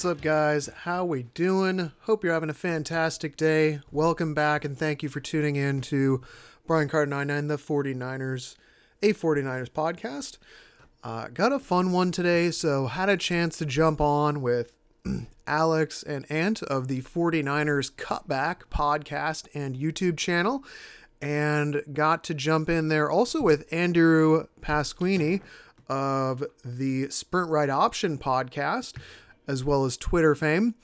What's up, guys? How we doing? Hope you're having a fantastic day. Welcome back, and thank you for tuning in to Brian Carter 99, the 49ers, a 49ers podcast. Uh, got a fun one today, so had a chance to jump on with Alex and Ant of the 49ers Cutback podcast and YouTube channel, and got to jump in there also with Andrew Pasquini of the Sprint Ride Option podcast as well as Twitter fame.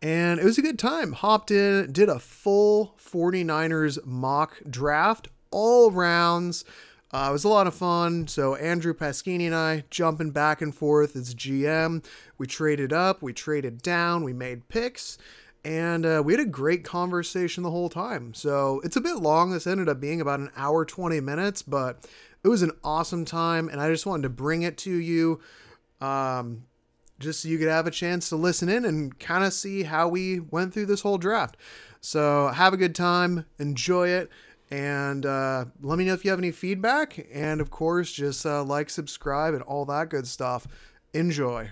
And it was a good time. Hopped in, did a full 49ers mock draft, all rounds. Uh, it was a lot of fun. So Andrew Pasquini and I jumping back and forth as GM. We traded up, we traded down, we made picks, and uh, we had a great conversation the whole time. So it's a bit long. This ended up being about an hour 20 minutes, but it was an awesome time, and I just wanted to bring it to you. Um, just so you could have a chance to listen in and kind of see how we went through this whole draft. So have a good time, enjoy it, and uh, let me know if you have any feedback. And of course, just uh, like, subscribe, and all that good stuff. Enjoy.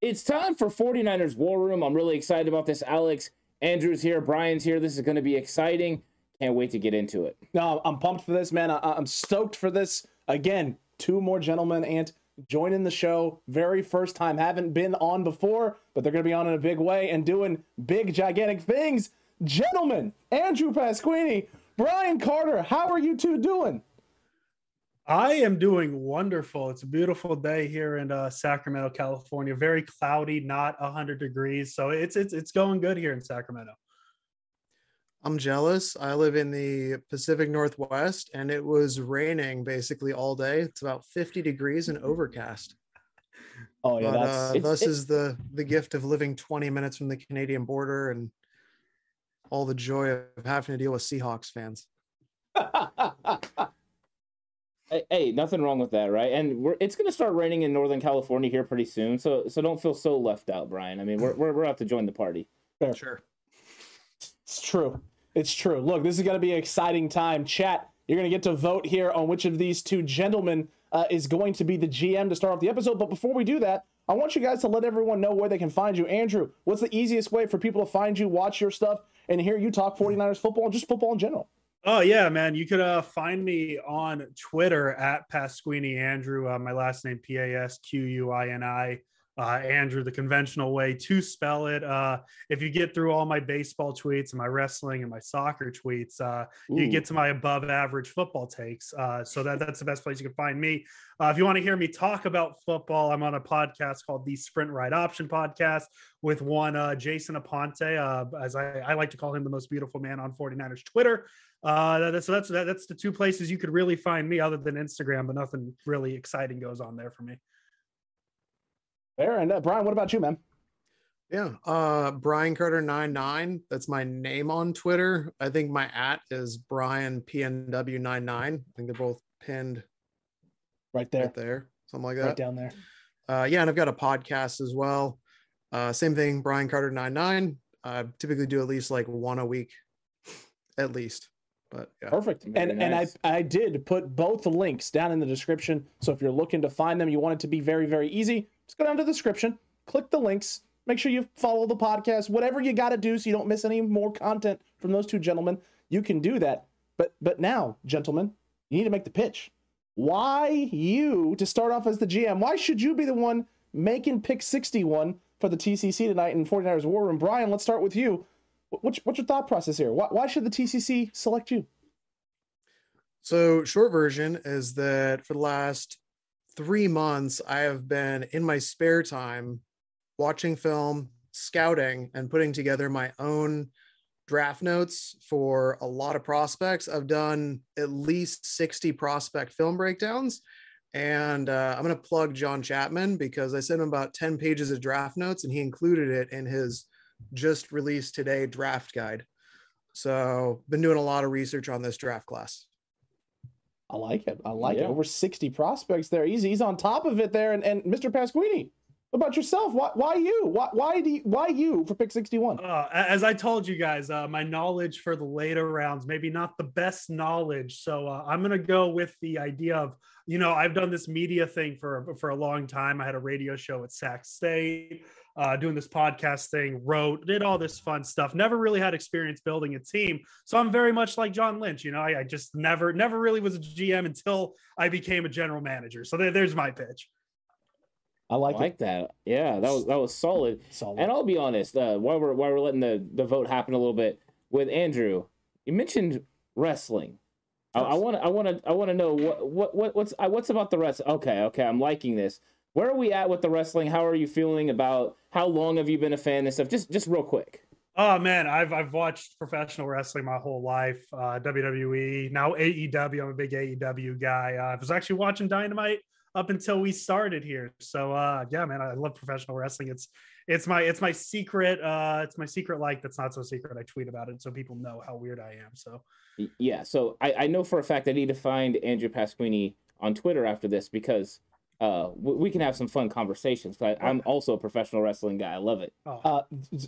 It's time for 49ers War Room. I'm really excited about this. Alex Andrews here, Brian's here. This is going to be exciting. Can't wait to get into it. No, I'm pumped for this, man. I- am stoked for this. Again, two more gentlemen, and joining the show. Very first time, haven't been on before, but they're going to be on in a big way and doing big, gigantic things. Gentlemen, Andrew Pasquini, Brian Carter, how are you two doing? I am doing wonderful. It's a beautiful day here in uh, Sacramento, California. Very cloudy, not 100 degrees. So it's it's it's going good here in Sacramento. I'm jealous. I live in the Pacific Northwest and it was raining basically all day. It's about 50 degrees and overcast. Oh yeah, but, uh, this is the the gift of living 20 minutes from the Canadian border and all the joy of having to deal with Seahawks fans. hey, hey, nothing wrong with that, right? And we're it's going to start raining in Northern California here pretty soon, so so don't feel so left out, Brian. I mean, we're we're, we're out to join the party. Fair. Sure. It's true. It's true. Look, this is going to be an exciting time. Chat, you're going to get to vote here on which of these two gentlemen uh, is going to be the GM to start off the episode. But before we do that, I want you guys to let everyone know where they can find you. Andrew, what's the easiest way for people to find you, watch your stuff, and hear you talk 49ers football and just football in general? Oh yeah, man! You could uh, find me on Twitter at Pasquini Andrew. Uh, my last name P A S Q U I N I uh, Andrew, the conventional way to spell it. Uh, if you get through all my baseball tweets and my wrestling and my soccer tweets, uh, you get to my above average football takes. Uh, so that, that's the best place you can find me. Uh, if you want to hear me talk about football, I'm on a podcast called the Sprint Ride Option Podcast with one uh, Jason Aponte, as I, I, like to call him the most beautiful man on 49ers Twitter. That, so that's that, that's the two places you could really find me other than Instagram, but nothing really exciting goes on there for me. Fair. And uh, Brian, what about you, man? Yeah, uh, Brian Carter 99. That's my name on Twitter. I think my at is Brian PNW99. I think they're both pinned right there, right there, something like that. Right down there. Uh, yeah, and I've got a podcast as well. Uh, same thing, Brian Carter 99. I typically do at least like one a week, at least. But yeah. Perfect. Very and nice. and I I did put both links down in the description. So if you're looking to find them, you want it to be very very easy just go down to the description, click the links, make sure you follow the podcast, whatever you got to do so you don't miss any more content from those two gentlemen. You can do that. But but now, gentlemen, you need to make the pitch. Why you to start off as the GM? Why should you be the one making pick 61 for the TCC tonight in 49ers War Room? Brian, let's start with you. What's, what's your thought process here? Why, why should the TCC select you? So, short version is that for the last three months, I have been in my spare time watching film, scouting, and putting together my own draft notes for a lot of prospects. I've done at least 60 prospect film breakdowns. And uh, I'm going to plug John Chapman because I sent him about 10 pages of draft notes and he included it in his just released today draft guide. So, been doing a lot of research on this draft class. I like it. I like yeah. it. Over 60 prospects there. He's he's on top of it there. And, and Mr. Pasquini, what about yourself? Why, why you? Why, why do you, why you for pick 61? Uh, as I told you guys, uh, my knowledge for the later rounds, maybe not the best knowledge. So uh, I'm going to go with the idea of, you know, I've done this media thing for, for a long time. I had a radio show at Sac State. Uh, doing this podcast thing, wrote, did all this fun stuff. Never really had experience building a team, so I'm very much like John Lynch. You know, I, I just never, never really was a GM until I became a general manager. So there, there's my pitch. I like, I like that. Yeah, that was that was solid. Solid. And I'll be honest, uh, while we're while we're letting the, the vote happen a little bit with Andrew, you mentioned wrestling. I want to I want to I want to know what what what what's uh, what's about the rest. Okay, okay, I'm liking this. Where are we at with the wrestling? How are you feeling about how long have you been a fan and stuff? Just just real quick. Oh man, I've I've watched professional wrestling my whole life. Uh, WWE, now AEW. I'm a big AEW guy. Uh, I was actually watching Dynamite up until we started here. So uh, yeah, man, I love professional wrestling. It's it's my it's my secret uh it's my secret like that's not so secret. I tweet about it so people know how weird I am. So Yeah, so I, I know for a fact I need to find Andrew Pasquini on Twitter after this because uh we can have some fun conversations. I, I'm also a professional wrestling guy. I love it. oh, Uh,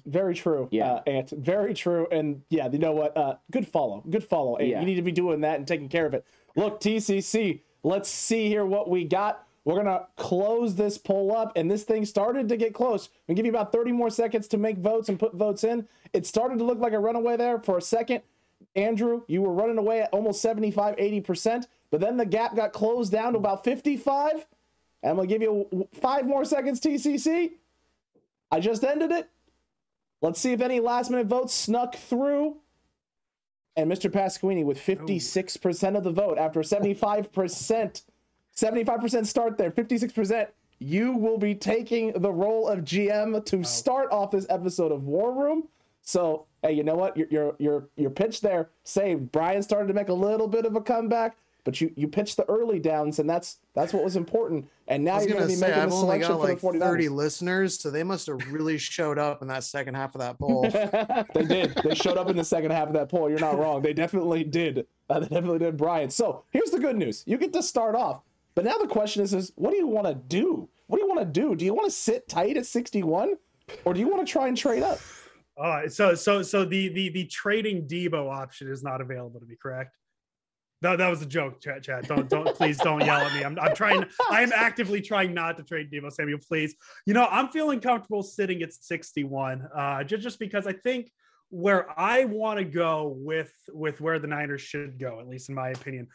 very true. Yeah. Uh, Ant, very true. And yeah, you know what? Uh, good follow. Good follow. Ant. Yeah. You need to be doing that and taking care of it. Look, TCC, let's see here what we got. We're going to close this poll up, and this thing started to get close. We give you about 30 more seconds to make votes and put votes in. It started to look like a runaway there for a second. Andrew, you were running away at almost 75, 80%, but then the gap got closed down to about 55. And I'm going to give you five more seconds, TCC. I just ended it. Let's see if any last minute votes snuck through. And Mr. Pasquini with 56% of the vote after 75%, 75% start there, 56%. You will be taking the role of GM to start off this episode of War Room. So, hey, you know what? Your your your your pitch there saved. Brian started to make a little bit of a comeback, but you you pitched the early downs, and that's that's what was important. And now you're gonna going to be say making I've the only selection got for like the 49ers. 30 listeners, so they must have really showed up in that second half of that poll. They did. They showed up in the second half of that poll. You're not wrong. They definitely did. Uh, they definitely did, Brian. So here's the good news. You get to start off. But now the question is, is what do you want to do? What do you want to do? Do you want to sit tight at 61? Or do you want to try and trade up? all right. So so so the the the trading Deebo option is not available to me, correct? No, that was a joke, Chad. Chad. Don't don't please don't yell at me. I'm I'm trying. I am actively trying not to trade Deebo Samuel. Please. You know I'm feeling comfortable sitting at 61. Uh, just just because I think where I want to go with with where the Niners should go, at least in my opinion,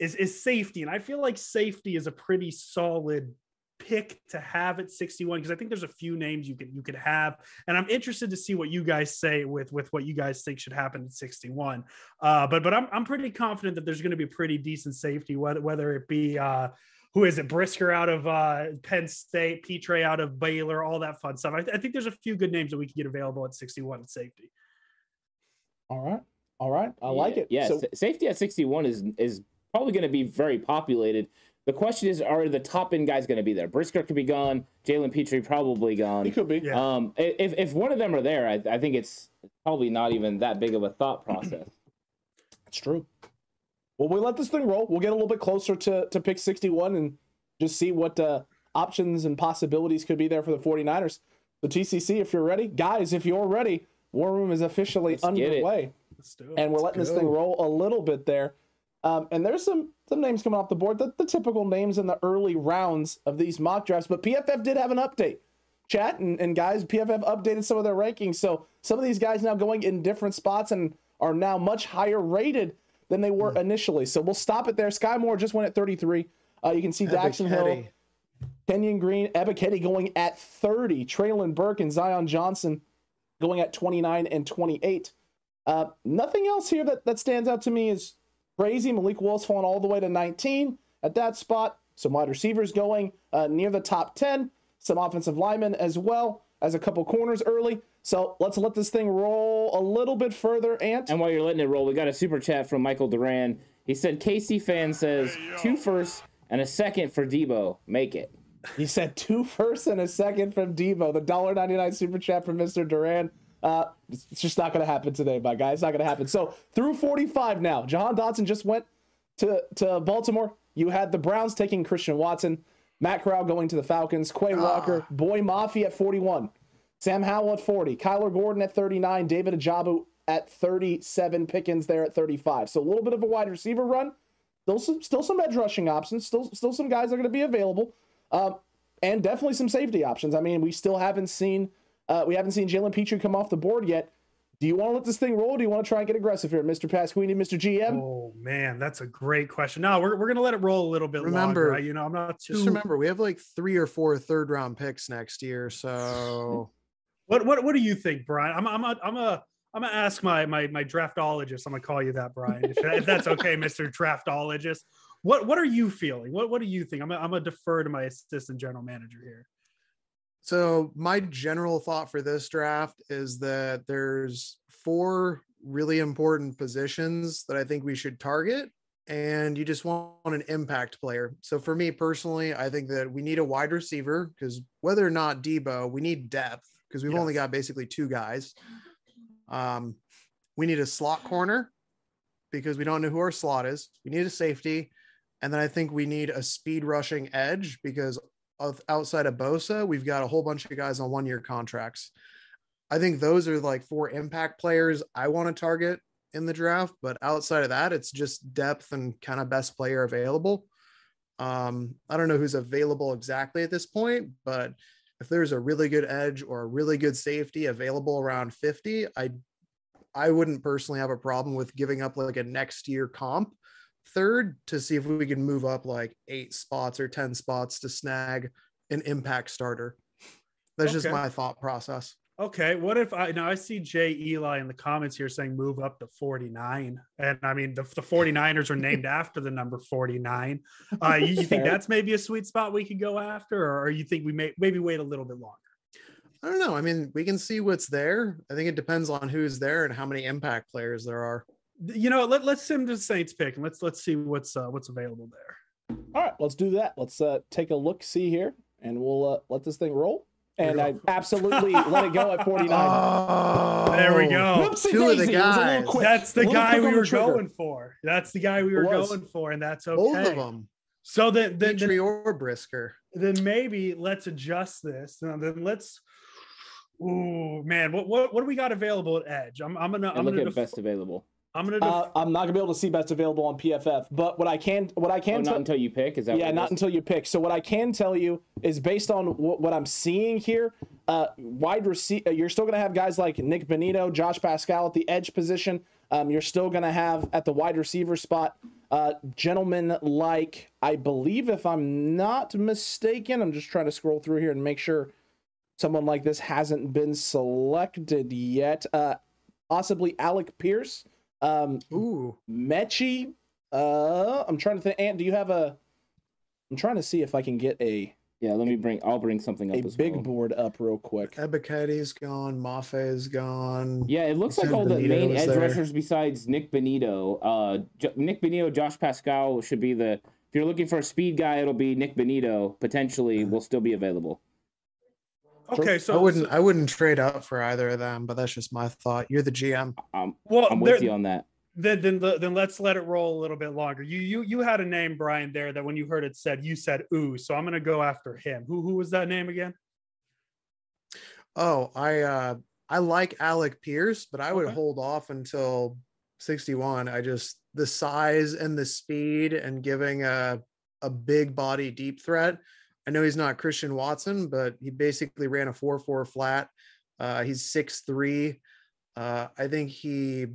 is is safety, and I feel like safety is a pretty solid pick to have at 61 because I think there's a few names you could you could have and I'm interested to see what you guys say with with what you guys think should happen at 61 uh but but I'm I'm pretty confident that there's going to be pretty decent safety whether whether it be uh who is it Brisker out of uh Penn State Pitre out of Baylor all that fun stuff I, I think there's a few good names that we can get available at 61 at safety All right. All right. I like it. Yeah, So, safety at 61 is is probably going to be very populated. The question is, are the top end guys going to be there? Brisker could be gone. Jalen Pitre probably it gone. could be. Yeah. Um, if if one of them are there, I, I think it's probably not even that big of a thought process. It's true. Well, we let this thing roll. We'll get a little bit closer to, to pick 61 and just see what uh, options and possibilities could be there for the 49ers. The TCC, if you're ready. Guys, if you're ready, War Room is officially Let's get it. underway. Let's do it. And we're Let's letting this thing roll a little bit there. Um, and there's some some names coming off the board, the, the typical names in the early rounds of these mock drafts. But PFF did have an update. Chat and, and guys, PFF updated some of their rankings. So some of these guys now going in different spots and are now much higher rated than they were initially. So we'll stop it there. Skyy Moore just went at 33. Uh, you can see Daxton Hill, Kenyon Green, Ebiketie going at 30, Treylon Burks and Zion Johnson going at 29 and 28. Uh, nothing else here that, that stands out to me is crazy. Malik Willis falling all the way to 19 at that spot. Some wide receivers going uh, near the top 10. Some offensive linemen as well as a couple corners early. So let's let this thing roll a little bit further. Ant, And while you're letting it roll, we got a super chat from Michael Duran. He said, "KC fan says two firsts and a second for Deebo. Make it." he said two firsts and a second from Deebo. The $1.99 super chat from Mr. Duran. Uh, it's just not going to happen today, my guy. It's not going to happen. So through 45 now, Jahan Dotson just went to, to Baltimore. You had the Browns taking Christian Watson, Matt Corral going to the Falcons, Quay Walker, Boye Mafe at 41, Sam Howell at 40, Kyler Gordon at 39, David Ojabo at 37, Pickens there at 35. So a little bit of a wide receiver run. Still some, still some edge rushing options. Still, still some guys are going to be available, um, and definitely some safety options. I mean, we still haven't seen Uh, we haven't seen Jalen Pitre come off the board yet. Do you want to let this thing roll? do you want to try and get aggressive here, Mr. Pasquini, Mr. GM? Oh man, that's a great question. No, we're, we're gonna let it roll a little bit Remember- longer. right? You know, I'm not too. Just remember, we have like three or four third round picks next year. So What what what do you think, Brian? I'm I'm a, I'm a I'm gonna ask my my my draftologist. I'm gonna call you that, Brian, if, if that's okay, Mister Draftologist. What what are you feeling? What what do you think? I'm a, I'm gonna defer to my assistant general manager here. So my general thought for this draft is that there's four really important positions that I think we should target and you just want an impact player. So for me personally, I think that we need a wide receiver because whether or not Deebo, we need depth because we've only got basically two guys. Um, we need a slot corner because we don't know who our slot is. We need a safety, and then I think we need a speed rushing edge because of outside of Bosa, we've got a whole bunch of guys on one year contracts. I think those are like four impact players I want to target in the draft, but outside of that, it's just depth and kind of best player available. Um, I don't know who's available exactly at this point, but if there's a really good edge or a really good safety available around 50, I I wouldn't personally have a problem with giving up like a next year comp third to see if we can move up like eight spots or 10 spots to snag an impact starter. That's just my thought process. Okay, what if I now I see Jay Eli in the comments here saying move up to 49. And I mean the, the 49ers are named after the number 49. Uh you, you think that's maybe a sweet spot we could go after, or you think we may maybe wait a little bit longer? I don't know. I mean, we can see what's there. I think it depends on who's there and how many impact players there are. You know, let, let's sim the Saints pick and let's let's see what's uh, what's available there. All right, let's do that. Let's uh, take a look, see here, and we'll uh, let this thing roll. And I absolutely let it go at 49. Oh, There we go. Whoopsie two of the daisy, it was a little guys. quick. That's the guy we were trigger. going for. That's the guy we were going for, and that's okay. Both of them, So then, then, Pitre then, or Brisker. then maybe let's adjust this. Now, then let's. Ooh, man, what what what do we got available at Edge? I'm I'm gonna And I'm look gonna at def- best available. I'm gonna def- Uh, I'm not gonna be able to see best available on PFF, but what I can, what I Oh, can not tell, until you pick. Is that yeah, what not is? until you pick. So what I can tell you is based on what, what I'm seeing here, uh, wide receiver, you're still gonna have guys like Nick Bonitto, Josh Paschal at the edge position. Um, you're still gonna have at the wide receiver spot, uh, gentlemen like I believe, if I'm not mistaken, I'm just trying to scroll through here and make sure someone like this hasn't been selected yet. Uh, possibly Alec Pierce. Um, Ooh, Metchie. Uh, I'm trying to think. Ant, do you have a? I'm trying to see if I can get a Yeah, let me bring. I'll bring something up a as big well. board up real quick. Ebiketie's gone. Mafe's gone. Yeah, it looks like all the Bonitto main was edge there. rushers besides Nick Bonitto. Uh, J- Nick Bonitto, Josh Paschal should be the. If you're looking for a speed guy, it'll be Nick Bonitto. Potentially, will still be available. Okay. So I wouldn't. I wouldn't trade up for either of them, but that's just my thought. You're the GM. Um, well, I'm with you on that. then then then let's let it roll a little bit longer. You you you had a name, Brian, there that when you heard it said, you said ooh. So I'm gonna go after him. Who who was that name again? Oh, I uh I like Alec Pierce, but I would Okay. hold off until 61. I just the size and the speed and giving a a big body deep threat. I know he's not Christian Watson, but he basically ran a 4-4 flat. Uh he's 6'3. Uh I think he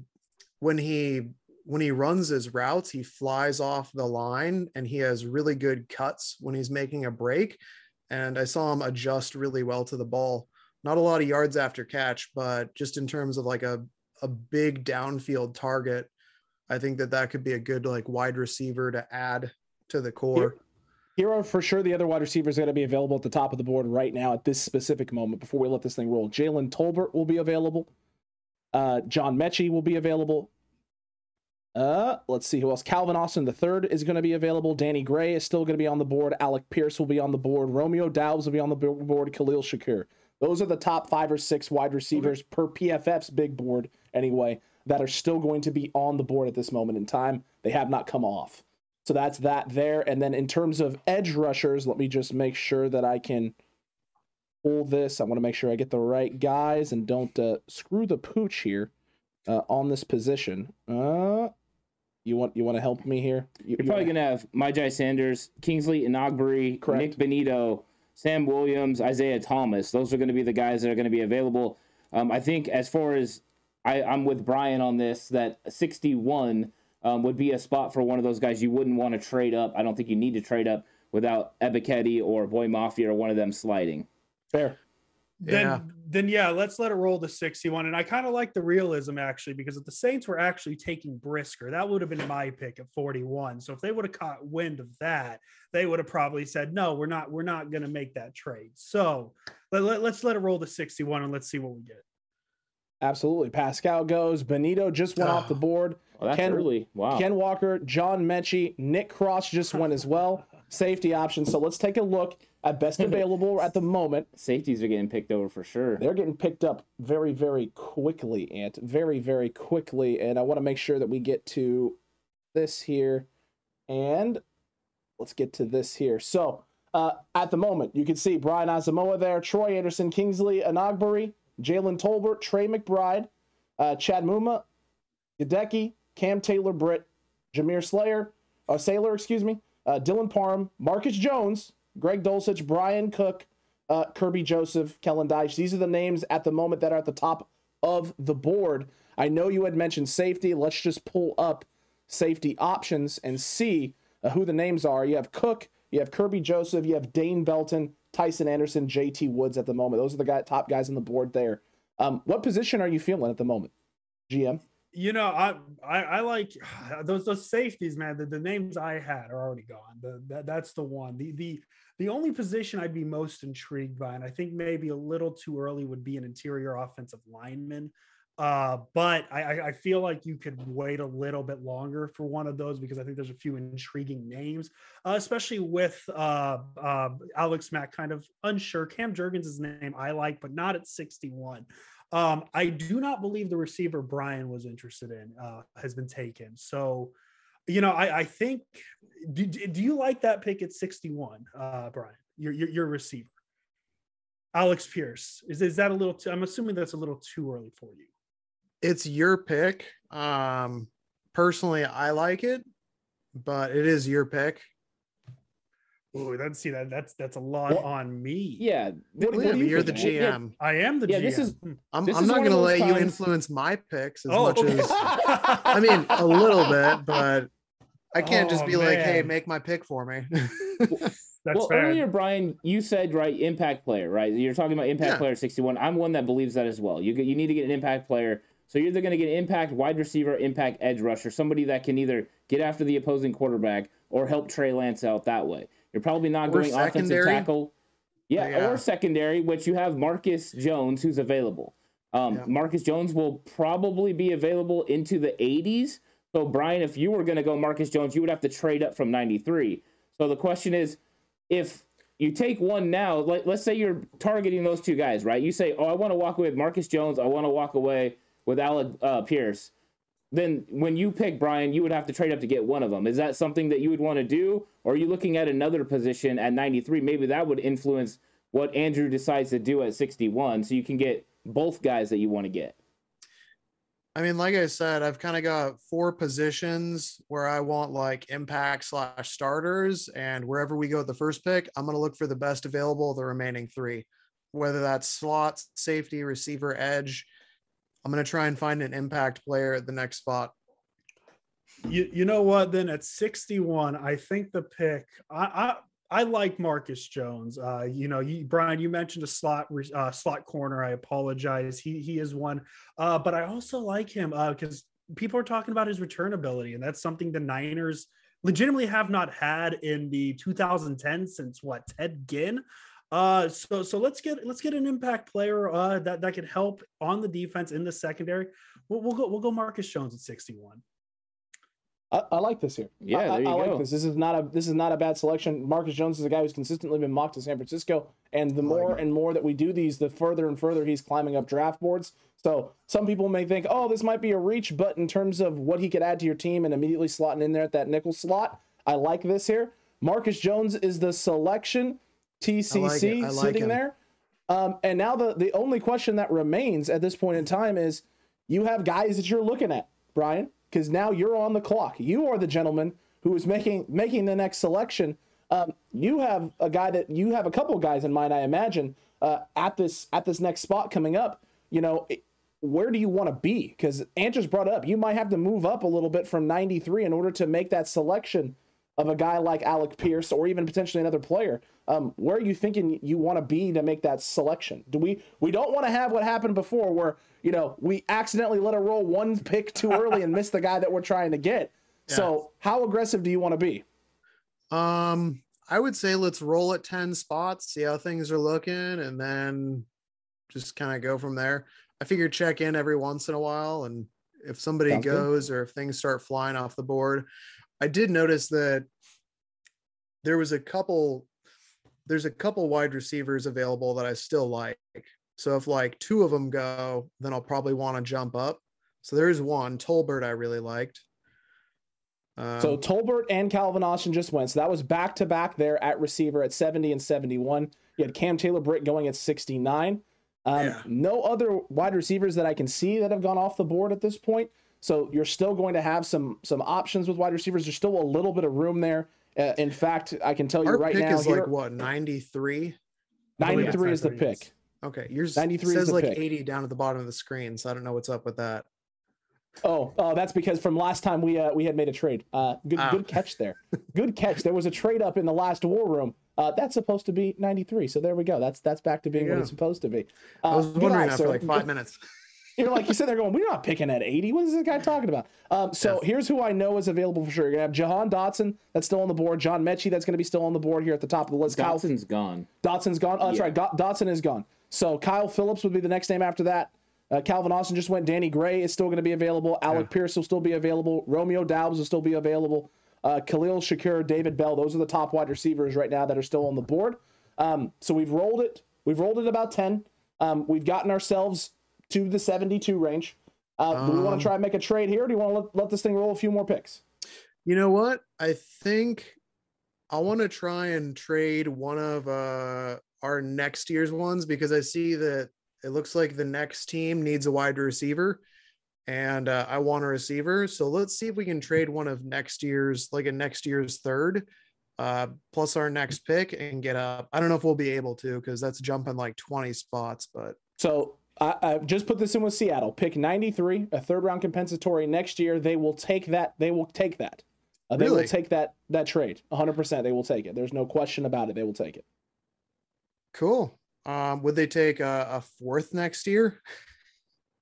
when he when he runs his routes, he flies off the line and he has really good cuts when he's making a break. And I saw him adjust really well to the ball not a lot of yards after catch, but just in terms of like a, a big downfield target, I think that that could be a good like wide receiver to add to the core. Here are for sure the other wide receivers going to be available at the top of the board right now at this specific moment before we let this thing roll. Jalen Tolbert will be available. Uh, John Metchie will be available. Uh, let's see who else. Calvin Austin the third is going to be available. Danny Gray is still going to be on the board. Alec Pierce will be on the board. Romeo Doubs will be on the bo- board. Khalil Shakir. Those are the top five or six wide receivers per PFF's big board, anyway, that are still going to be on the board at this moment in time. They have not come off. So that's that there. And then in terms of edge rushers, let me just make sure that I can pull this. I want to make sure I get the right guys and don't uh, screw the pooch here uh, on this position. Uh, you want you want to help me here? You, You're probably gonna have Myjai Sanders, Kingsley Correct. Nick Bonitto, Sam Williams, Isaiah Thomas. Those are going to be the guys that are going to be available. Um, I think as far as I, I'm with Brian on this, that 61 um, would be a spot for one of those guys you wouldn't want to trade up. I don't think you need to trade up without Ebiketie or Boye Mafe or one of them sliding. Fair. Then, Yeah. then yeah, let's let it roll to 61. And I kind of like the realism actually, because if the Saints were actually taking Brisker, that would have been my pick at 41. So if they would have caught wind of that, they would have probably said, no, we're not, we're not going to make that trade. So let, let, let's let it roll to 61 and let's see what we get. Absolutely. Paschal goes. Bonitto just went off the board. Well, that's Ken- early. Wow. Ken Walker, John Metchie, Nick Cross just went as well. Safety options. So let's take a look at best available at the moment. Safeties are getting picked over for sure. They're getting picked up very, very quickly, Ant. Very, very quickly. And I want to make sure that we get to this here. And let's get to this here. So uh, at the moment, you can see Brian Asamoah there, Troy Anderson, Kingsley Enagbare, Jalen Tolbert, Trey McBride, uh, Chad Muma, Gadecki, Cam Taylor Britt, Jameer Slayer, uh, Sailor, excuse me, uh, Dylan Parham, Marcus Jones, Greg Dulcich, Bryan Cook, uh, Kerby Joseph, Kellen Deitch. These are the names at the moment that are at the top of the board. I know you had mentioned safety. Let's just pull up safety options and see uh, who the names are. You have Cook, you have Kerby Joseph, you have Dane Belton, Tyson Anderson, JT Woods at the moment. Those are the guy, top guys on the board there. Um, what position are you feeling at the moment, GM? You know, I I, I like those those safeties, man. The, the names I had are already gone. The, that, that's the one. The the the only position I'd be most intrigued by, and I think maybe a little too early, would be an interior offensive lineman. Uh, but I, I- feel like you could wait a little bit longer for one of those because I think there's a few intriguing names, uh, especially with uh, uh, Alex Mack kind of unsure. Cam Jurgens is name I like, but not at 61. Um, I do not believe the receiver Brian was interested in uh, has been taken. So, you know, I, I think. Do, do you like that pick at 61, uh, Brian? Your, your your receiver, Alec Pierce. Is is that a little? Too, I'm assuming that's a little too early for you. It's your pick. Um, personally, I like it, but it is your pick. Oh, that's see that that's that's a lot What? on me. Yeah. What- what Yeah, do but you you're the think? Yeah. GM. I am the Yeah, GM. this is- Hmm. I'm, This I'm is not going to those let you influence my picks as Oh, much okay. as I mean a little bit, but I can't just Oh, be like, "Hey, make my pick for me." that's well, fair. earlier, Brian, you said right impact player, right? You're talking about impact Yeah. player 61. I'm one that believes that as well. You get, you need to get an impact player. So you're either going to get an impact wide receiver, impact edge rusher, somebody that can either get after the opposing quarterback or help Trey Lance out that way. You're probably not Or going offensive secondary. tackle. Yeah, Yeah. or secondary, which you have Marcus Jones, who's available. Um, Yeah. Marcus Jones will probably be available into the 80s. So, Brian, if you were going to go Marcus Jones, you would have to trade up from 93. So the question is, if you take one now, let, let's say you're targeting those two guys, right? You say, oh, I want to walk away with Marcus Jones. I want to walk away with Alec uh, Pierce. Then when you pick Brian, you would have to trade up to get one of them. Is that something that you would want to do? Or are you looking at another position at 93? Maybe that would influence what Andrew decides to do at 61 so you can get both guys that you want to get. I mean, like I said, I've kind of got four positions where I want like impact slash starters, and wherever we go with the first pick, I'm going to look for the best available the remaining three, whether that's slots, safety, receiver, edge. I'm going to try and find an impact player at the next spot. You you know what? Then at 61, I think the pick I I, I like Marcus Jones. Uh, you know, you Brian, you mentioned a slot uh, slot corner. I apologize. He he is one. Uh, but I also like him because people are talking about his return ability, and that's something the Niners legitimately have not had in the 2010 since what Ted Ginn. Uh, so so let's get let's get an impact player uh, that that could help on the defense in the secondary. We'll, we'll go we'll go Marcus Jones at 61. I, I like this here. Yeah, I, I- there you I like this. This is not a this is not a bad selection. Marcus Jones is a guy who's consistently been mocked to San Francisco, and the more and more that we do these, the further and further he's climbing up draft boards. So some people may think, oh, this might be a reach, but in terms of what he could add to your team and immediately slotting in there at that nickel slot, I like this here. Marcus Jones is the selection. TCC I like sitting him. there. Um, and now the the only question that remains at this point in time is you have guys that you're looking at, Brian, because now you're on the clock. You are the gentleman who is making making the next selection. Um, you have a guy that you have a couple guys in mind, I imagine, uh, at this at this next spot coming up. You know, it- where do you want to be? Because Andrew's brought up, you might have to move up a little bit from 93 in order to make that selection of a guy like Alec Pierce or even potentially another player. Um, where are you thinking you want to be to make that selection? Do we we don't want to have what happened before where you know we accidentally let a roll one pick too early and miss the guy that we're trying to get. So how aggressive do you want to be? Um, I would say let's roll at 10 spots, see how things are looking, and then just kind of go from there. I figure check in every once in a while, and if somebody Sounds good. goes or if things start flying off the board, I did notice that there was a couple there's a couple wide receivers available that I still like. So if like two of them go, then I'll probably want to jump up. So there is one, Tolbert, I really liked. Um, So Tolbert and Calvin Austin just went. So that was back to back there at receiver at 70 and 71. You had Cam Taylor Britt going at 69. Um, Yeah. No other wide receivers that I can see that have gone off the board at this point. So you're still going to have some some options with wide receivers. There's still a little bit of room there. Uh, in fact, I can tell you our right pick now, is here, like what ninety three. Ninety three is the that's what it is. pick. okay yours 93 is says the like pick. 80 down at the bottom of the screen so i don't know what's up with that Oh, oh, that's because from last time we uh, we had made a trade. Uh, good Ah. good catch there. Good catch. There was a trade up in the last war room. Uh, that's supposed to be 93. So there we go. That's that's back to being There what it's supposed to be. i Uh, was wondering eye, that for sir. like five minutes You're like you sit there going, we're not picking at 80. What is this guy talking about? Um, so Yes. here's who I know is available for sure. You're gonna have Jahan Dotson that's still on the board. John Metchie that's gonna be still on the board here at the top of the list. Kyle Dotson's gone. Dotson's gone. Oh, that's Yeah. right. Dotson is gone. So Kyle Phillips would be the next name after that. Uh, Calvin Austin just went. Danny Gray is still going to be available. Alec Pierce will still be available. Romeo Doubs will still be available. Uh, Khalil Shakir, David Bell. Those are the top wide receivers right now that are still on the board. Um, so we've rolled it. We've rolled it about ten. Um, we've gotten ourselves to the seventy-two range. Uh, do we want Um, to try and make a trade here? Or do you want to let, let this thing roll a few more picks? you know what i think i want to try and trade one of uh our next year's ones because i see that it looks like the next team needs a wide receiver and uh, i want a receiver so let's see if we can trade one of next year's like a next year's third uh plus our next pick and get up i don't know if we'll be able to because that's jumping like 20 spots but So I, I just put this in with Seattle. Pick 93, a third round compensatory next year. They will take that. They will take that. Uh, they Really? will take that that trade. 100%. They will take it. There's no question about it. They will take it. cool um would they take a, a fourth next year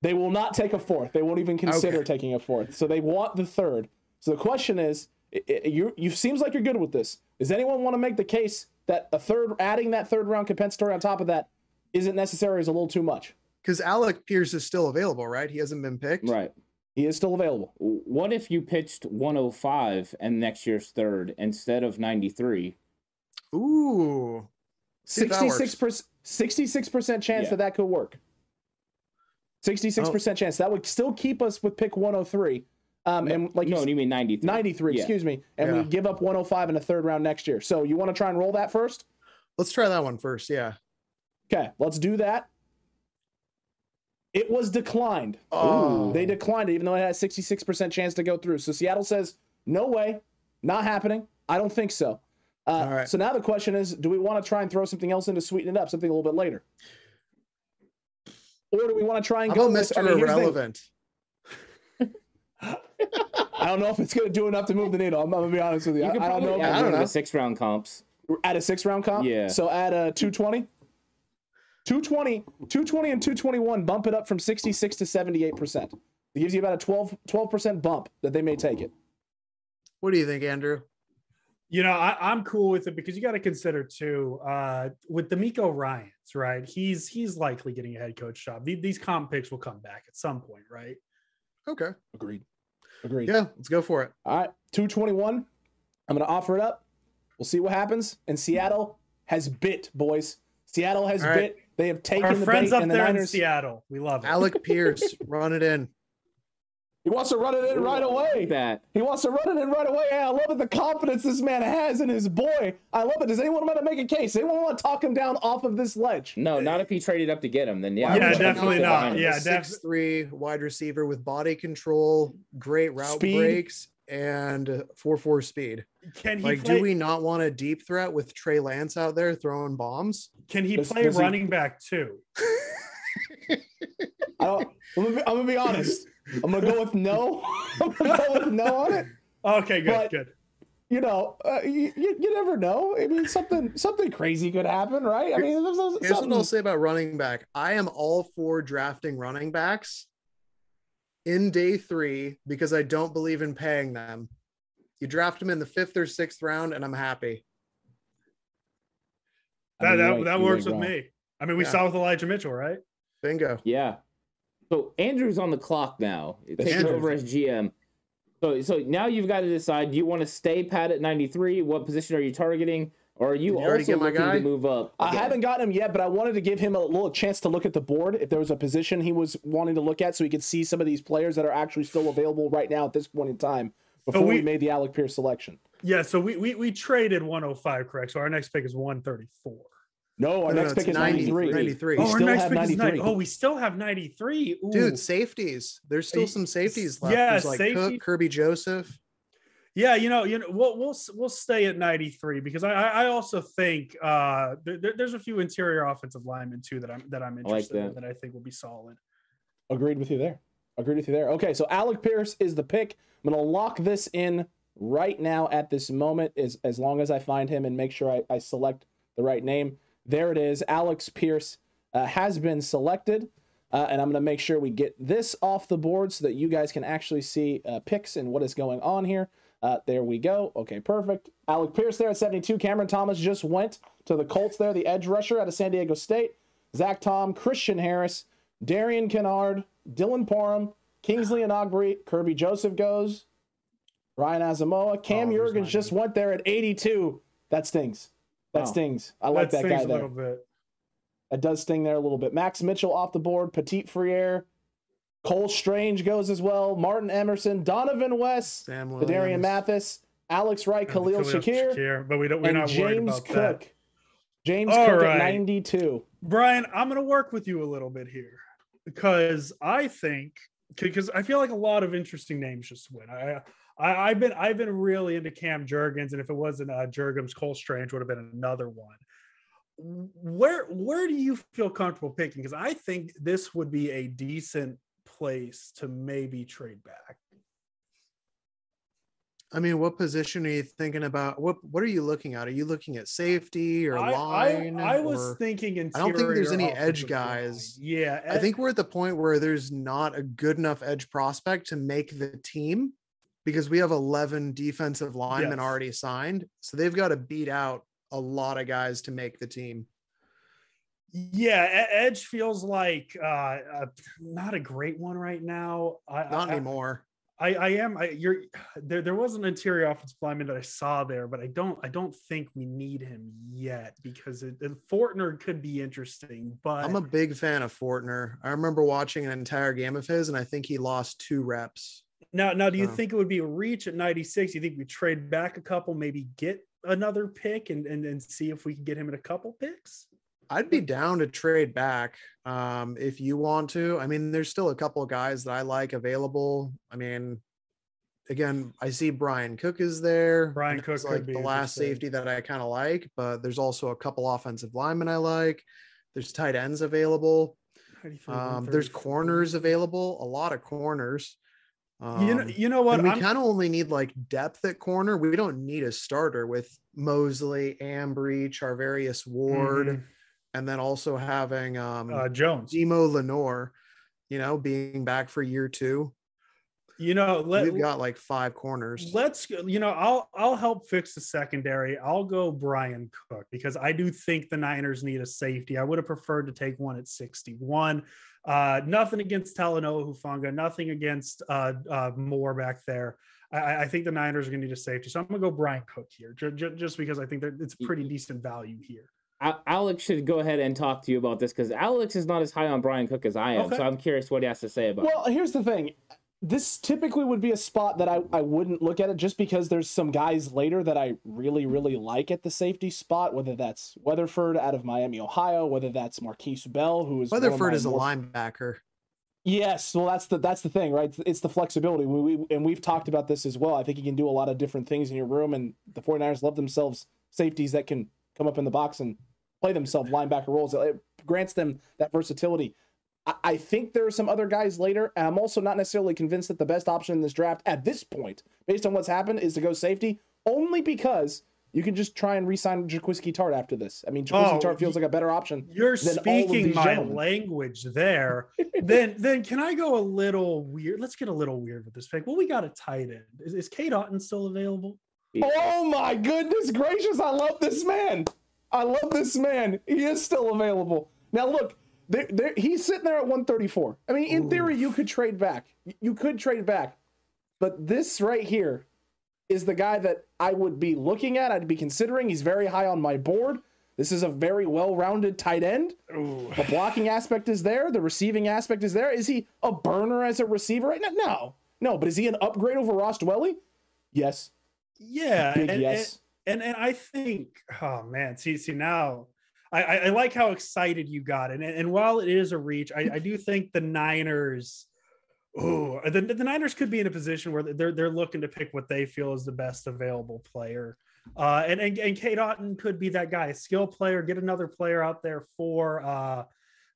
They will not take a fourth. They won't even consider Okay. taking a fourth. So they want the third. So the question is, you you seems like you're good with this. Does anyone want to make the case that a third adding that third round compensatory on top of that isn't necessary? Is a little too much. Because alec pierce is still available right he hasn't been picked Right. He is still available. What if you pitched 105 and next year's third instead of 93? Ooh. See if that works. 66 percent 66 percent chance Yeah. that that could work 66 percent chance that would still keep us with pick 103 um and like you no, s- you mean 93. 93 Yeah. excuse me and Yeah. we give up 105 in a third round next year so you want to try and roll that first Let's try that one first. Yeah. okay let's do that it was declined Oh. they declined it even though it had a 66 percent chance to go through so seattle says no way not happening i don't think so uh, All right. so now the question is do we want to try and throw something else in to sweeten it up something a little bit later or do we want to try and How go about Mr. I mean, here's the thing. Irrelevant? I don't know if it's going to do enough to move the needle. I'm, I'm going to be honest with you. You I, could I don't probably know. add I don't know. the six round comps. Add a six round comp? Yeah. So add a 220? 220, 220 and 221 bump it up from 66 to 78%. It gives you about a 12, 12% bump that they may take it. What do you think, Andrew? You know, I, I'm cool with it because you got to consider too, uh, with DeMeco Ryans, right? He's he's likely getting a head coach job. These, these comp picks will come back at some point, right? Okay. Agreed. Agreed. Yeah, let's go for it. All right, 221. I'm going to offer it up. We'll see what happens. And Seattle has bit, boys. Seattle has All right. bit. They have taken Our the friends bait, up and the there in Seattle, we love it. Alec Pierce, run it in. He wants to run it in right away. That He wants to run it in right away. Hey, I love it. The confidence this man has in his boy. I love it. Does anyone want to make a case? Anyone want to talk him down off of this ledge? no, not if he traded up to get him. Then yeah, Yeah, definitely not. Yeah, a def- 6'3 wide receiver with body control, great route Speed. breaks, and four four speed. Can he Like, play? do we not want a deep threat with Trey Lance out there throwing bombs? can he Does- play does he- running back too? I don't, I'm, gonna be, I'm gonna be honest. I'm gonna go with no. I'm gonna go with no on it. Okay, good, But- good. You know, uh, you, you, you never know. I mean, something something crazy could happen, right? I mean, there's, there's Here's what something- I'll say about running back. I am all for drafting running backs in day three because I don't believe in paying them. You draft them in the fifth or sixth round, and I'm happy. I That mean, that, you that works ain't with wrong. me. I mean, we Yeah. saw with Elijah Mitchell, right? Bingo. Yeah. So Andrew's on the clock now, taking Andrew. over as GM. So so now you've got to decide: do you want to stay pat at 93? What position are you targeting? Or are you, you already also get my looking guy? to move up? I haven't gotten him yet, but I wanted to give him a little chance to look at the board if there was a position he was wanting to look at, so he could see some of these players that are actually still available right now at this point in time before we, we- made the Alec Pierce selection. Yeah. So we we, we traded 105, correct? So our next pick is 134. No, our No, no, next it's pick is 90 93. 93. We Oh, our still next have pick is 93. 90. Oh, we still have 93. Ooh. Dude, safeties. There's still some safeties left. yeah, There's like safety- Cook, Kerby Joseph. Yeah, you know, you know, we'll we'll we'll stay at 93 because I I I also think uh there, there- there's a few interior offensive linemen too that I'm that I'm like interested in that. that I think will be solid. Agreed with you there. Agreed with you there. Okay, so Alec Pierce is the pick. I'm gonna lock this in right now at this moment, as as long as I find him and make sure I, I select the right name. There it is. Alec Pierce uh, has been selected, uh, and I'm gonna make sure we get this off the board so that you guys can actually see uh, picks and what is going on here. Uh, there we go. Okay, perfect. Alec Pierce there at 72. Cameron Thomas just went to the Colts there, the edge rusher out of San Diego State. Zach Tom, Christian Harris, Darian Kinnard, Dylan Parham, Kingsley and Kerby Joseph goes, Ryan Asamoah, Cam Oh, Jurgens just went there at 82. That stings. That Oh. stings. I like that, stings guy a there. little bit. That does sting there a little bit. Max Mitchell off the board, Petit-Frere, Cole Strange goes as well, Martin Emerson, Donovan West, Sam Darian Mathis, Alex Wright, Khalil Khalil Shakir, Shakir, but we don't we're not worried James about Cook. that. James All Cook right. at 92. Brian, I'm going to work with you a little bit here because I think because I feel like a lot of interesting names just went. I, I I've been I've been really into Cam Jurgens, and if it wasn't uh, Jurgens, Cole Strange would have been another one. Where where do you feel comfortable picking? Because I think this would be a decent place to maybe trade back. I mean, what position are you thinking about? What What are you looking at? Are you looking at safety or I, line? I, I was thinking interior. I don't think there's any edge offensive line. guys. Yeah, I think we're at the point where there's not a good enough edge prospect to make the team because we have 11 defensive linemen Yes. already signed. So they've got to beat out a lot of guys to make the team. Yeah, Edge feels like uh, uh, not a great one right now. I, Not I, anymore. I, I am. I, you're there. There was an interior offensive lineman that I saw there, but I don't. I don't think we need him yet because it, Fortner could be interesting. But I'm a big fan of Fortner. I remember watching an entire game of his, and I think he lost two reps. now, now, do you think it would be a reach at 96? You think we trade back a couple, maybe get another pick, and and, and see if we can get him in a couple picks? I'd be down to trade back um, if you want to. I mean, there's still a couple of guys that I like available. I mean, again, I see Bryan Cook is there. Bryan Cook could like the last safety that I kind of like, but there's also a couple offensive linemen I like. There's tight ends available. Um, there's corners available, a lot of corners. Um, you know, you know what? we kind of only need like depth at corner. We don't need a starter with Moseley, Ambry, Charvarius Ward, Mhm. And then also having um, uh, Jones. Demo Lenoir, you know, being back for year two. You know, let, We've got like five corners. let's you know i'll i'll help fix the secondary i'll go brian cook because i do think the niners need a safety i would have preferred to take one at 61 uh nothing against talanoa hufanga nothing against uh uh moore back there I, I think the Niners are going to need a safety, so I'm going to go Bryan Cook here, ju- ju- just because I think that it's pretty decent value here. Al- Alex should go ahead and talk to you about this because Alex is not as high on Bryan Cook as I am. Okay. So I'm curious what he has to say about. it. Well, here's the thing. This typically would be a spot that I, I wouldn't look at it just because there's some guys later that I really, really like at the safety spot, whether that's Weatherford out of Miami, Ohio, whether that's Markquese Bell, who is Weatherford my is a more- linebacker. Yes, well, that's the that's the thing, right? It's the flexibility. We, we, and we've talked about this as well. I think you can do a lot of different things in your room, and the 49ers love themselves safeties that can come up in the box and play themselves linebacker roles. It grants them that versatility. I, I think there are some other guys later, and I'm also not necessarily convinced that the best option in this draft at this point, based on what's happened, is to go safety, only because you can just try and re-sign Jaquiski Tartt after this. I mean, Jaquiski Oh, Tartt feels like a better option. You're than all of speaking my gentlemen. language there. then then can I go a little weird? Let's get a little weird with this pick. Well, we got a tight end. Is, is Cade Otten still available? Oh my goodness gracious! I love this man. I love this man. He is still available. Now look, there, there, he's sitting there at 134. I mean, in theory, you could trade back. You could trade back, but this right here is the guy that I would be looking at. I'd be considering. He's very high on my board. This is a very well-rounded tight end. Ooh. The blocking aspect is there. The receiving aspect is there. Is he a burner as a receiver right now? No, no. But is he an upgrade over Ross Dwelley? Yes. Yeah. Big and, yes. And, and and I think, oh man, see see now, I I, I like how excited you got, and and while it is a reach, I, I do think the Niners. Oh, the, the Niners could be in a position where they're they're looking to pick what they feel is the best available player. Uh, and, and and Cade Otten could be that guy, a skill player. Get another player out there for uh,